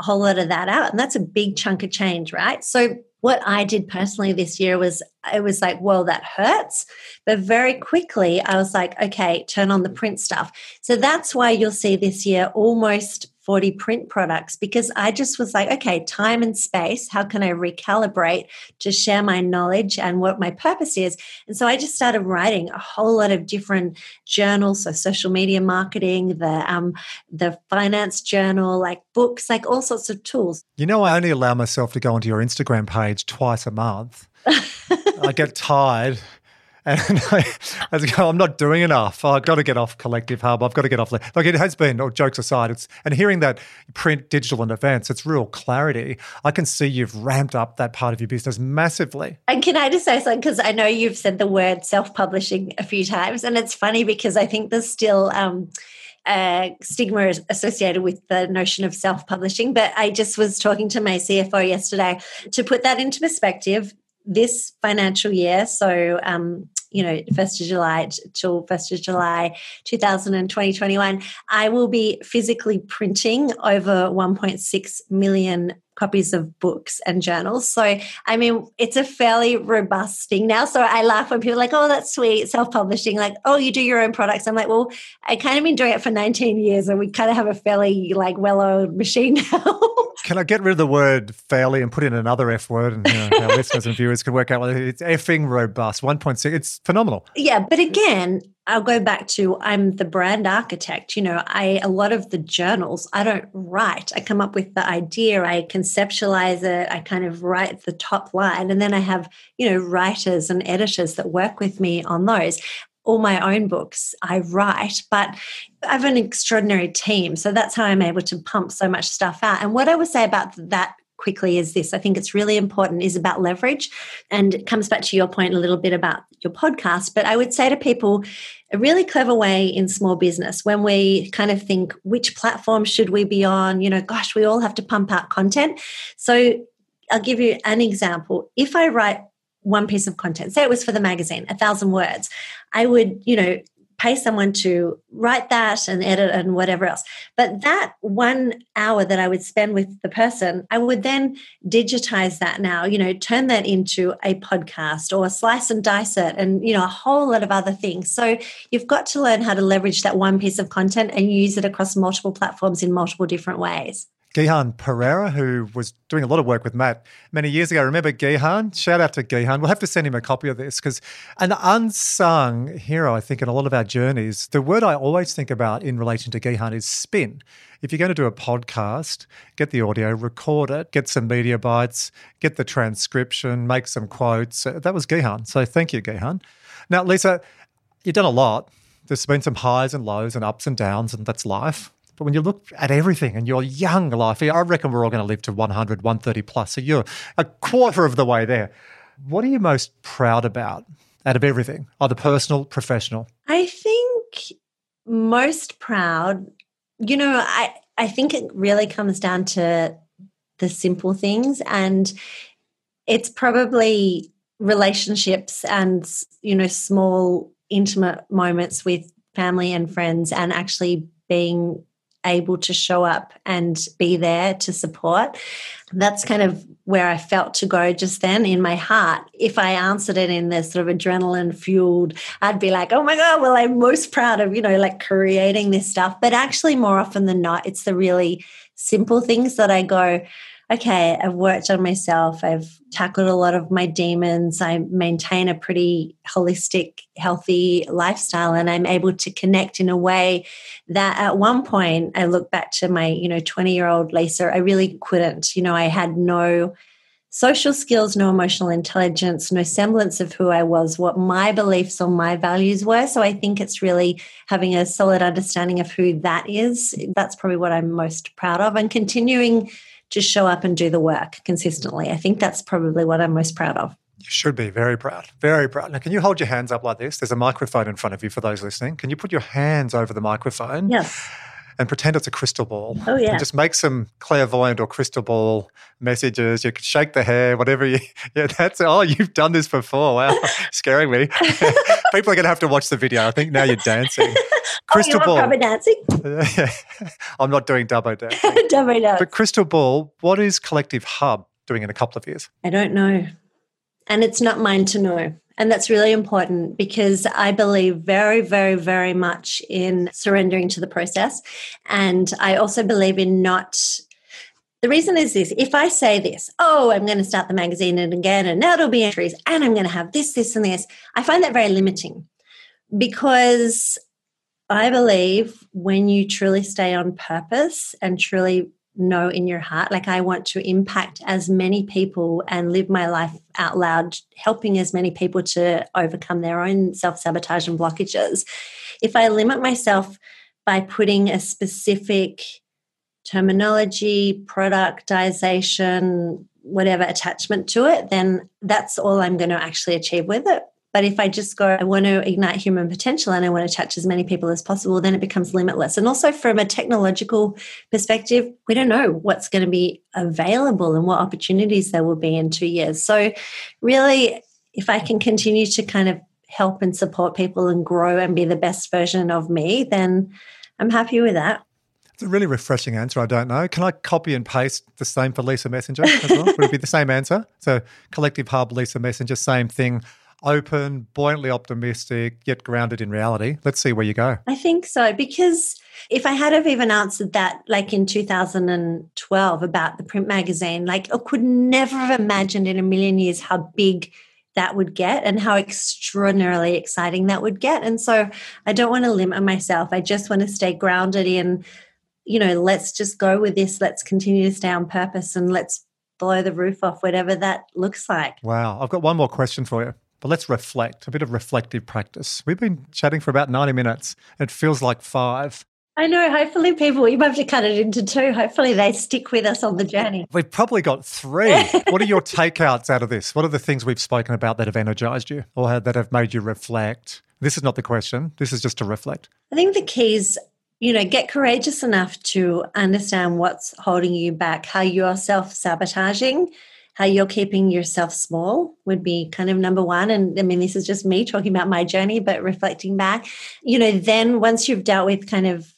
S1: a whole lot of that out. And that's a big chunk of change, right? So what I did personally this year was it was like, well, that hurts. But very quickly, I was like, okay, turn on the print stuff. So that's why you'll see this year almost 40 print products because I just was like, okay, time and space, how can I recalibrate to share my knowledge and what my purpose is? And so I just started writing a whole lot of different journals, so social media marketing, the um, the finance journal, like books, like all sorts of tools.
S2: You know, I only allow myself to go onto your Instagram page twice a month. I get tired and I, I was going, I'm not doing enough. I've got to get off Collective Hub. I've got to get off. Like it has been, oh, jokes aside, it's and hearing that print, digital, and events, it's real clarity. I can see you've ramped up that part of your business massively.
S1: And can I just say something? Because I know you've said the word self publishing a few times. And it's funny because I think there's still, um, uh, stigma associated with the notion of self publishing. But I just was talking to my CFO yesterday to put that into perspective. This financial year, so um, you know, 1st of July till 1st of July 2020, I will be physically printing over 1.6 million copies of books and journals. So, I mean, it's a fairly robust thing now. So I laugh when people are like, oh, that's sweet, self publishing. Like, oh, you do your own products. I'm like, well, I kind of been doing it for 19 years and we kind of have a fairly like well oiled machine now.
S2: Can I get rid of the word fairly and put in another F word and you know, our listeners and viewers can work out what it's effing robust. 1.6, it's phenomenal.
S1: Yeah, but again, I'll go back to I'm the brand architect. You know, I a lot of the journals I don't write. I come up with the idea, I conceptualize it, I kind of write the top line, and then I have you know writers and editors that work with me on those. All my own books I write, but I have an extraordinary team, so that's how I'm able to pump so much stuff out. And what I would say about that quickly is this I think it's really important is about leverage. And it comes back to your point a little bit about your podcast. But I would say to people, a really clever way in small business when we kind of think, which platform should we be on? You know, gosh, we all have to pump out content. So I'll give you an example. If I write one piece of content, say it was for the magazine, a thousand words, I would, you know, pay someone to write that and edit and whatever else. But that one hour that I would spend with the person, I would then digitize that now, you know, turn that into a podcast or slice and dice it and, you know, a whole lot of other things. So you've got to learn how to leverage that one piece of content and use it across multiple platforms in multiple different ways.
S2: Gihan Perera, who was doing a lot of work with Matt many years ago. Remember Gihan? Shout out to Gihan. We'll have to send him a copy of this because an unsung hero, I think, in a lot of our journeys. The word I always think about in relation to Gihan is spin. If you're going to do a podcast, get the audio, record it, get some media bites, get the transcription, make some quotes. Uh, that was Gihan. So thank you, Gihan. Now, Lisa, you've done a lot. There's been some highs and lows and ups and downs, and that's life. But when you look at everything and your young life, I reckon we're all going to live to 100, 130 plus. So you're a quarter of the way there. What are you most proud about out of everything, either personal, professional?
S1: I think most proud, you know, I, I think it really comes down to the simple things. And it's probably relationships and, you know, small, intimate moments with family and friends and actually being able to show up and be there to support. That's kind of where I felt to go just then in my heart. If I answered it in this sort of adrenaline fueled, I'd be like, oh my God, well, I'm most proud of, you know, like creating this stuff. But actually, more often than not, it's the really simple things that I go, okay, I've worked on myself. I've tackled a lot of my demons. I maintain a pretty holistic, healthy lifestyle, and I'm able to connect in a way that at one point I look back to my, you know, 20 year old Lisa, I really couldn't. You know, I had no social skills, no emotional intelligence, no semblance of who I was, what my beliefs or my values were. So I think it's really having a solid understanding of who that is. That's probably what I'm most proud of and continuing to show up and do the work consistently. I think that's probably what I'm most proud of.
S2: You should be very proud, very proud. Now, can you hold your hands up like this? There's a microphone in front of you for those listening. Can you put your hands over the microphone?
S1: Yes.
S2: And pretend it's a crystal ball.
S1: Oh, yeah.
S2: And just make some clairvoyant or crystal ball messages. You can shake the hair, whatever you. Yeah, that's. Oh, you've done this before. Wow, scaring me. People are going to have to watch the video. I think now you're dancing.
S1: Oh, crystal oh, ball. dancing?
S2: I'm not doing dubbo dancing.
S1: dubbo dance.
S2: But Crystal Ball, what is Collective Hub doing in a couple of years?
S1: I don't know. And it's not mine to know. And that's really important because I believe very, very, very much in surrendering to the process. And I also believe in not. The reason is this if I say this, oh, I'm going to start the magazine and again, and now it'll be entries, and I'm going to have this, this, and this, I find that very limiting because I believe when you truly stay on purpose and truly know in your heart, like I want to impact as many people and live my life out loud, helping as many people to overcome their own self sabotage and blockages. If I limit myself by putting a specific terminology, productization, whatever attachment to it, then that's all I'm going to actually achieve with it. But if I just go, I want to ignite human potential and I want to touch as many people as possible, then it becomes limitless. And also from a technological perspective, we don't know what's going to be available and what opportunities there will be in two years. So, really, if I can continue to kind of help and support people and grow and be the best version of me, then I'm happy with that.
S2: It's a really refreshing answer. I don't know. Can I copy and paste the same for Lisa Messenger as well? Would it be the same answer? So, Collective Hub, Lisa Messenger, same thing. Open, buoyantly optimistic, yet grounded in reality. Let's see where you go.
S1: I think so because if I had have even answered that like in 2012 about the print magazine, like I could never have imagined in a million years how big that would get and how extraordinarily exciting that would get. And so I don't want to limit myself. I just want to stay grounded in you know, let's just go with this. Let's continue to stay on purpose and let's blow the roof off, whatever that looks like.
S2: Wow. I've got one more question for you. But let's reflect, a bit of reflective practice. We've been chatting for about 90 minutes. It feels like five.
S1: I know. Hopefully, people, you might have to cut it into two. Hopefully, they stick with us on the journey.
S2: We've probably got three. what are your takeouts out of this? What are the things we've spoken about that have energized you or that have made you reflect? This is not the question. This is just to reflect.
S1: I think the key is, you know, get courageous enough to understand what's holding you back, how you're self sabotaging, how you're keeping yourself small would be kind of number one. And I mean, this is just me talking about my journey, but reflecting back, you know, then once you've dealt with kind of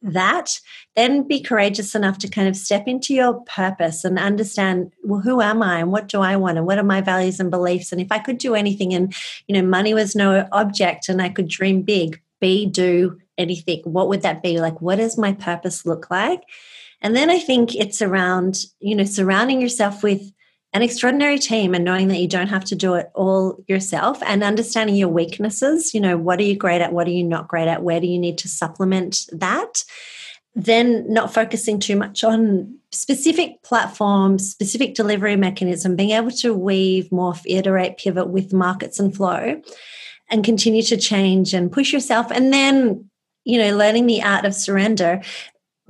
S1: that, then be courageous enough to kind of step into your purpose and understand, well, who am I and what do I want and what are my values and beliefs? And if I could do anything and, you know, money was no object and I could dream big, be, do, anything, what would that be? Like, what does my purpose look like? And then I think it's around, you know, surrounding yourself with an extraordinary team and knowing that you don't have to do it all yourself and understanding your weaknesses. You know, what are you great at? What are you not great at? Where do you need to supplement that? Then not focusing too much on specific platforms, specific delivery mechanism, being able to weave, morph, iterate, pivot with markets and flow and continue to change and push yourself. And then you know, learning the art of surrender.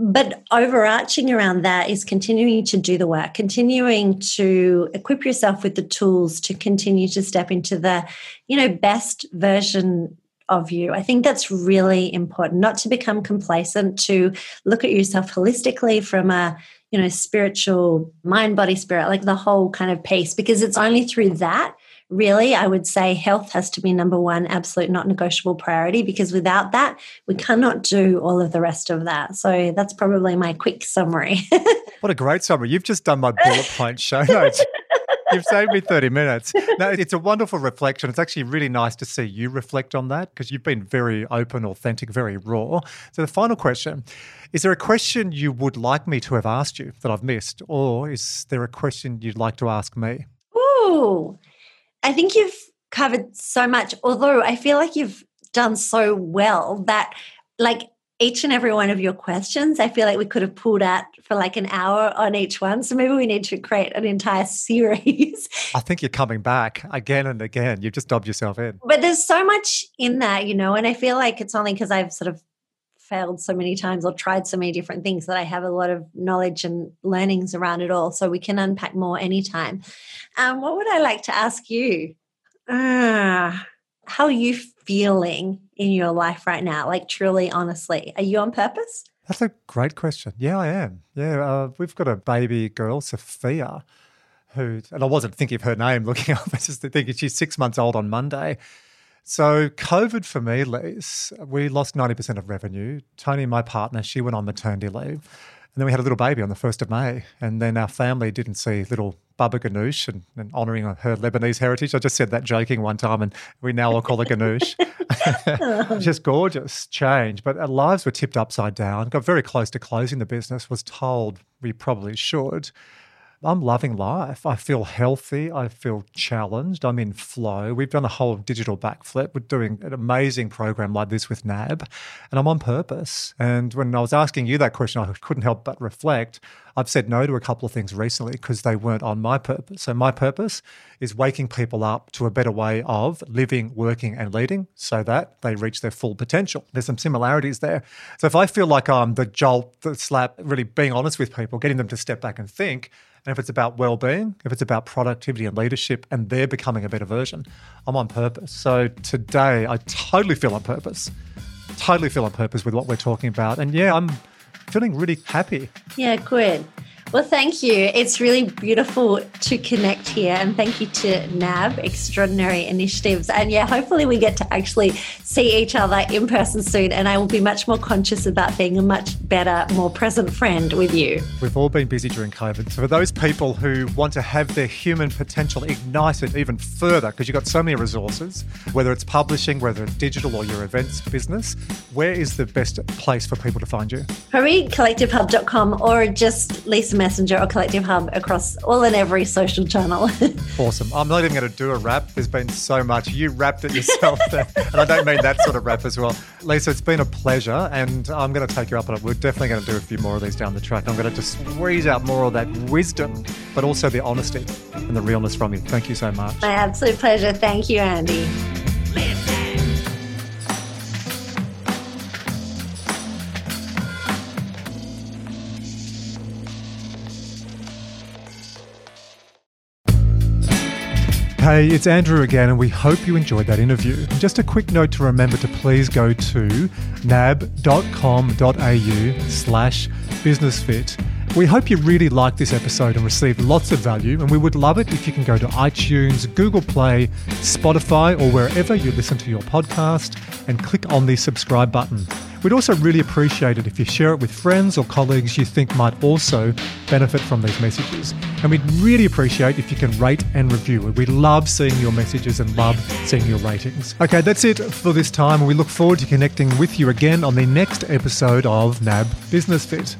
S1: But overarching around that is continuing to do the work, continuing to equip yourself with the tools to continue to step into the, you know, best version of you. I think that's really important, not to become complacent, to look at yourself holistically from a, you know, spiritual mind, body, spirit, like the whole kind of piece, because it's only through that really, I would say health has to be number one, absolute not negotiable priority, because without that, we cannot do all of the rest of that. So that's probably my quick summary.
S2: what a great summary. You've just done my bullet point show notes. You've saved me 30 minutes. No, it's a wonderful reflection. It's actually really nice to see you reflect on that because you've been very open, authentic, very raw. So, the final question is there a question you would like me to have asked you that I've missed? Or is there a question you'd like to ask me?
S1: Ooh, I think you've covered so much, although I feel like you've done so well that, like, each and every one of your questions, I feel like we could have pulled out for like an hour on each one. So maybe we need to create an entire series.
S2: I think you're coming back again and again. You've just dobbed yourself in.
S1: But there's so much in that, you know, and I feel like it's only because I've sort of failed so many times or tried so many different things that I have a lot of knowledge and learnings around it all. So we can unpack more anytime. Um, what would I like to ask you? Uh, how are you feeling in your life right now? Like, truly, honestly, are you on purpose?
S2: That's a great question. Yeah, I am. Yeah, uh, we've got a baby girl, Sophia, who, and I wasn't thinking of her name looking up, I was just thinking she's six months old on Monday. So, COVID for me, we lost 90% of revenue. Tony, my partner, she went on maternity leave. And then we had a little baby on the 1st of May. And then our family didn't see little Baba Ganoush and, and honouring her Lebanese heritage. I just said that joking one time, and we now all call her Ganoush. just gorgeous change. But our lives were tipped upside down. Got very close to closing the business, was told we probably should. I'm loving life. I feel healthy. I feel challenged. I'm in flow. We've done a whole digital backflip. We're doing an amazing program like this with NAB, and I'm on purpose. And when I was asking you that question, I couldn't help but reflect. I've said no to a couple of things recently because they weren't on my purpose. So, my purpose is waking people up to a better way of living, working, and leading so that they reach their full potential. There's some similarities there. So, if I feel like I'm the jolt, the slap, really being honest with people, getting them to step back and think, and if it's about well-being, if it's about productivity and leadership and they're becoming a better version, I'm on purpose. So today I totally feel on purpose. Totally feel on purpose with what we're talking about. And yeah, I'm feeling really happy.
S1: Yeah, good. Well, thank you. It's really beautiful to connect here. And thank you to NAB, Extraordinary Initiatives. And yeah, hopefully we get to actually see each other in person soon. And I will be much more conscious about being a much better, more present friend with you.
S2: We've all been busy during COVID. So for those people who want to have their human potential ignited even further, because you've got so many resources, whether it's publishing, whether it's digital or your events business, where is the best place for people to find you?
S1: Probably collectivehub.com or just Lisa Messenger or Collective Hub across all and every social channel.
S2: awesome. I'm not even going to do a rap. There's been so much. You rapped it yourself there. and I don't mean that sort of rap as well. Lisa, it's been a pleasure and I'm going to take you up on it. We're definitely going to do a few more of these down the track. I'm going to just squeeze out more of that wisdom, but also the honesty and the realness from you. Thank you so much.
S1: My absolute pleasure. Thank you, Andy.
S2: Hey, it's Andrew again, and we hope you enjoyed that interview. Just a quick note to remember to please go to nab.com.au slash businessfit. We hope you really liked this episode and received lots of value, and we would love it if you can go to iTunes, Google Play, Spotify, or wherever you listen to your podcast and click on the subscribe button. We'd also really appreciate it if you share it with friends or colleagues you think might also benefit from these messages. And we'd really appreciate if you can rate and review it. We love seeing your messages and love seeing your ratings. Okay, that's it for this time. We look forward to connecting with you again on the next episode of NAB Business Fit.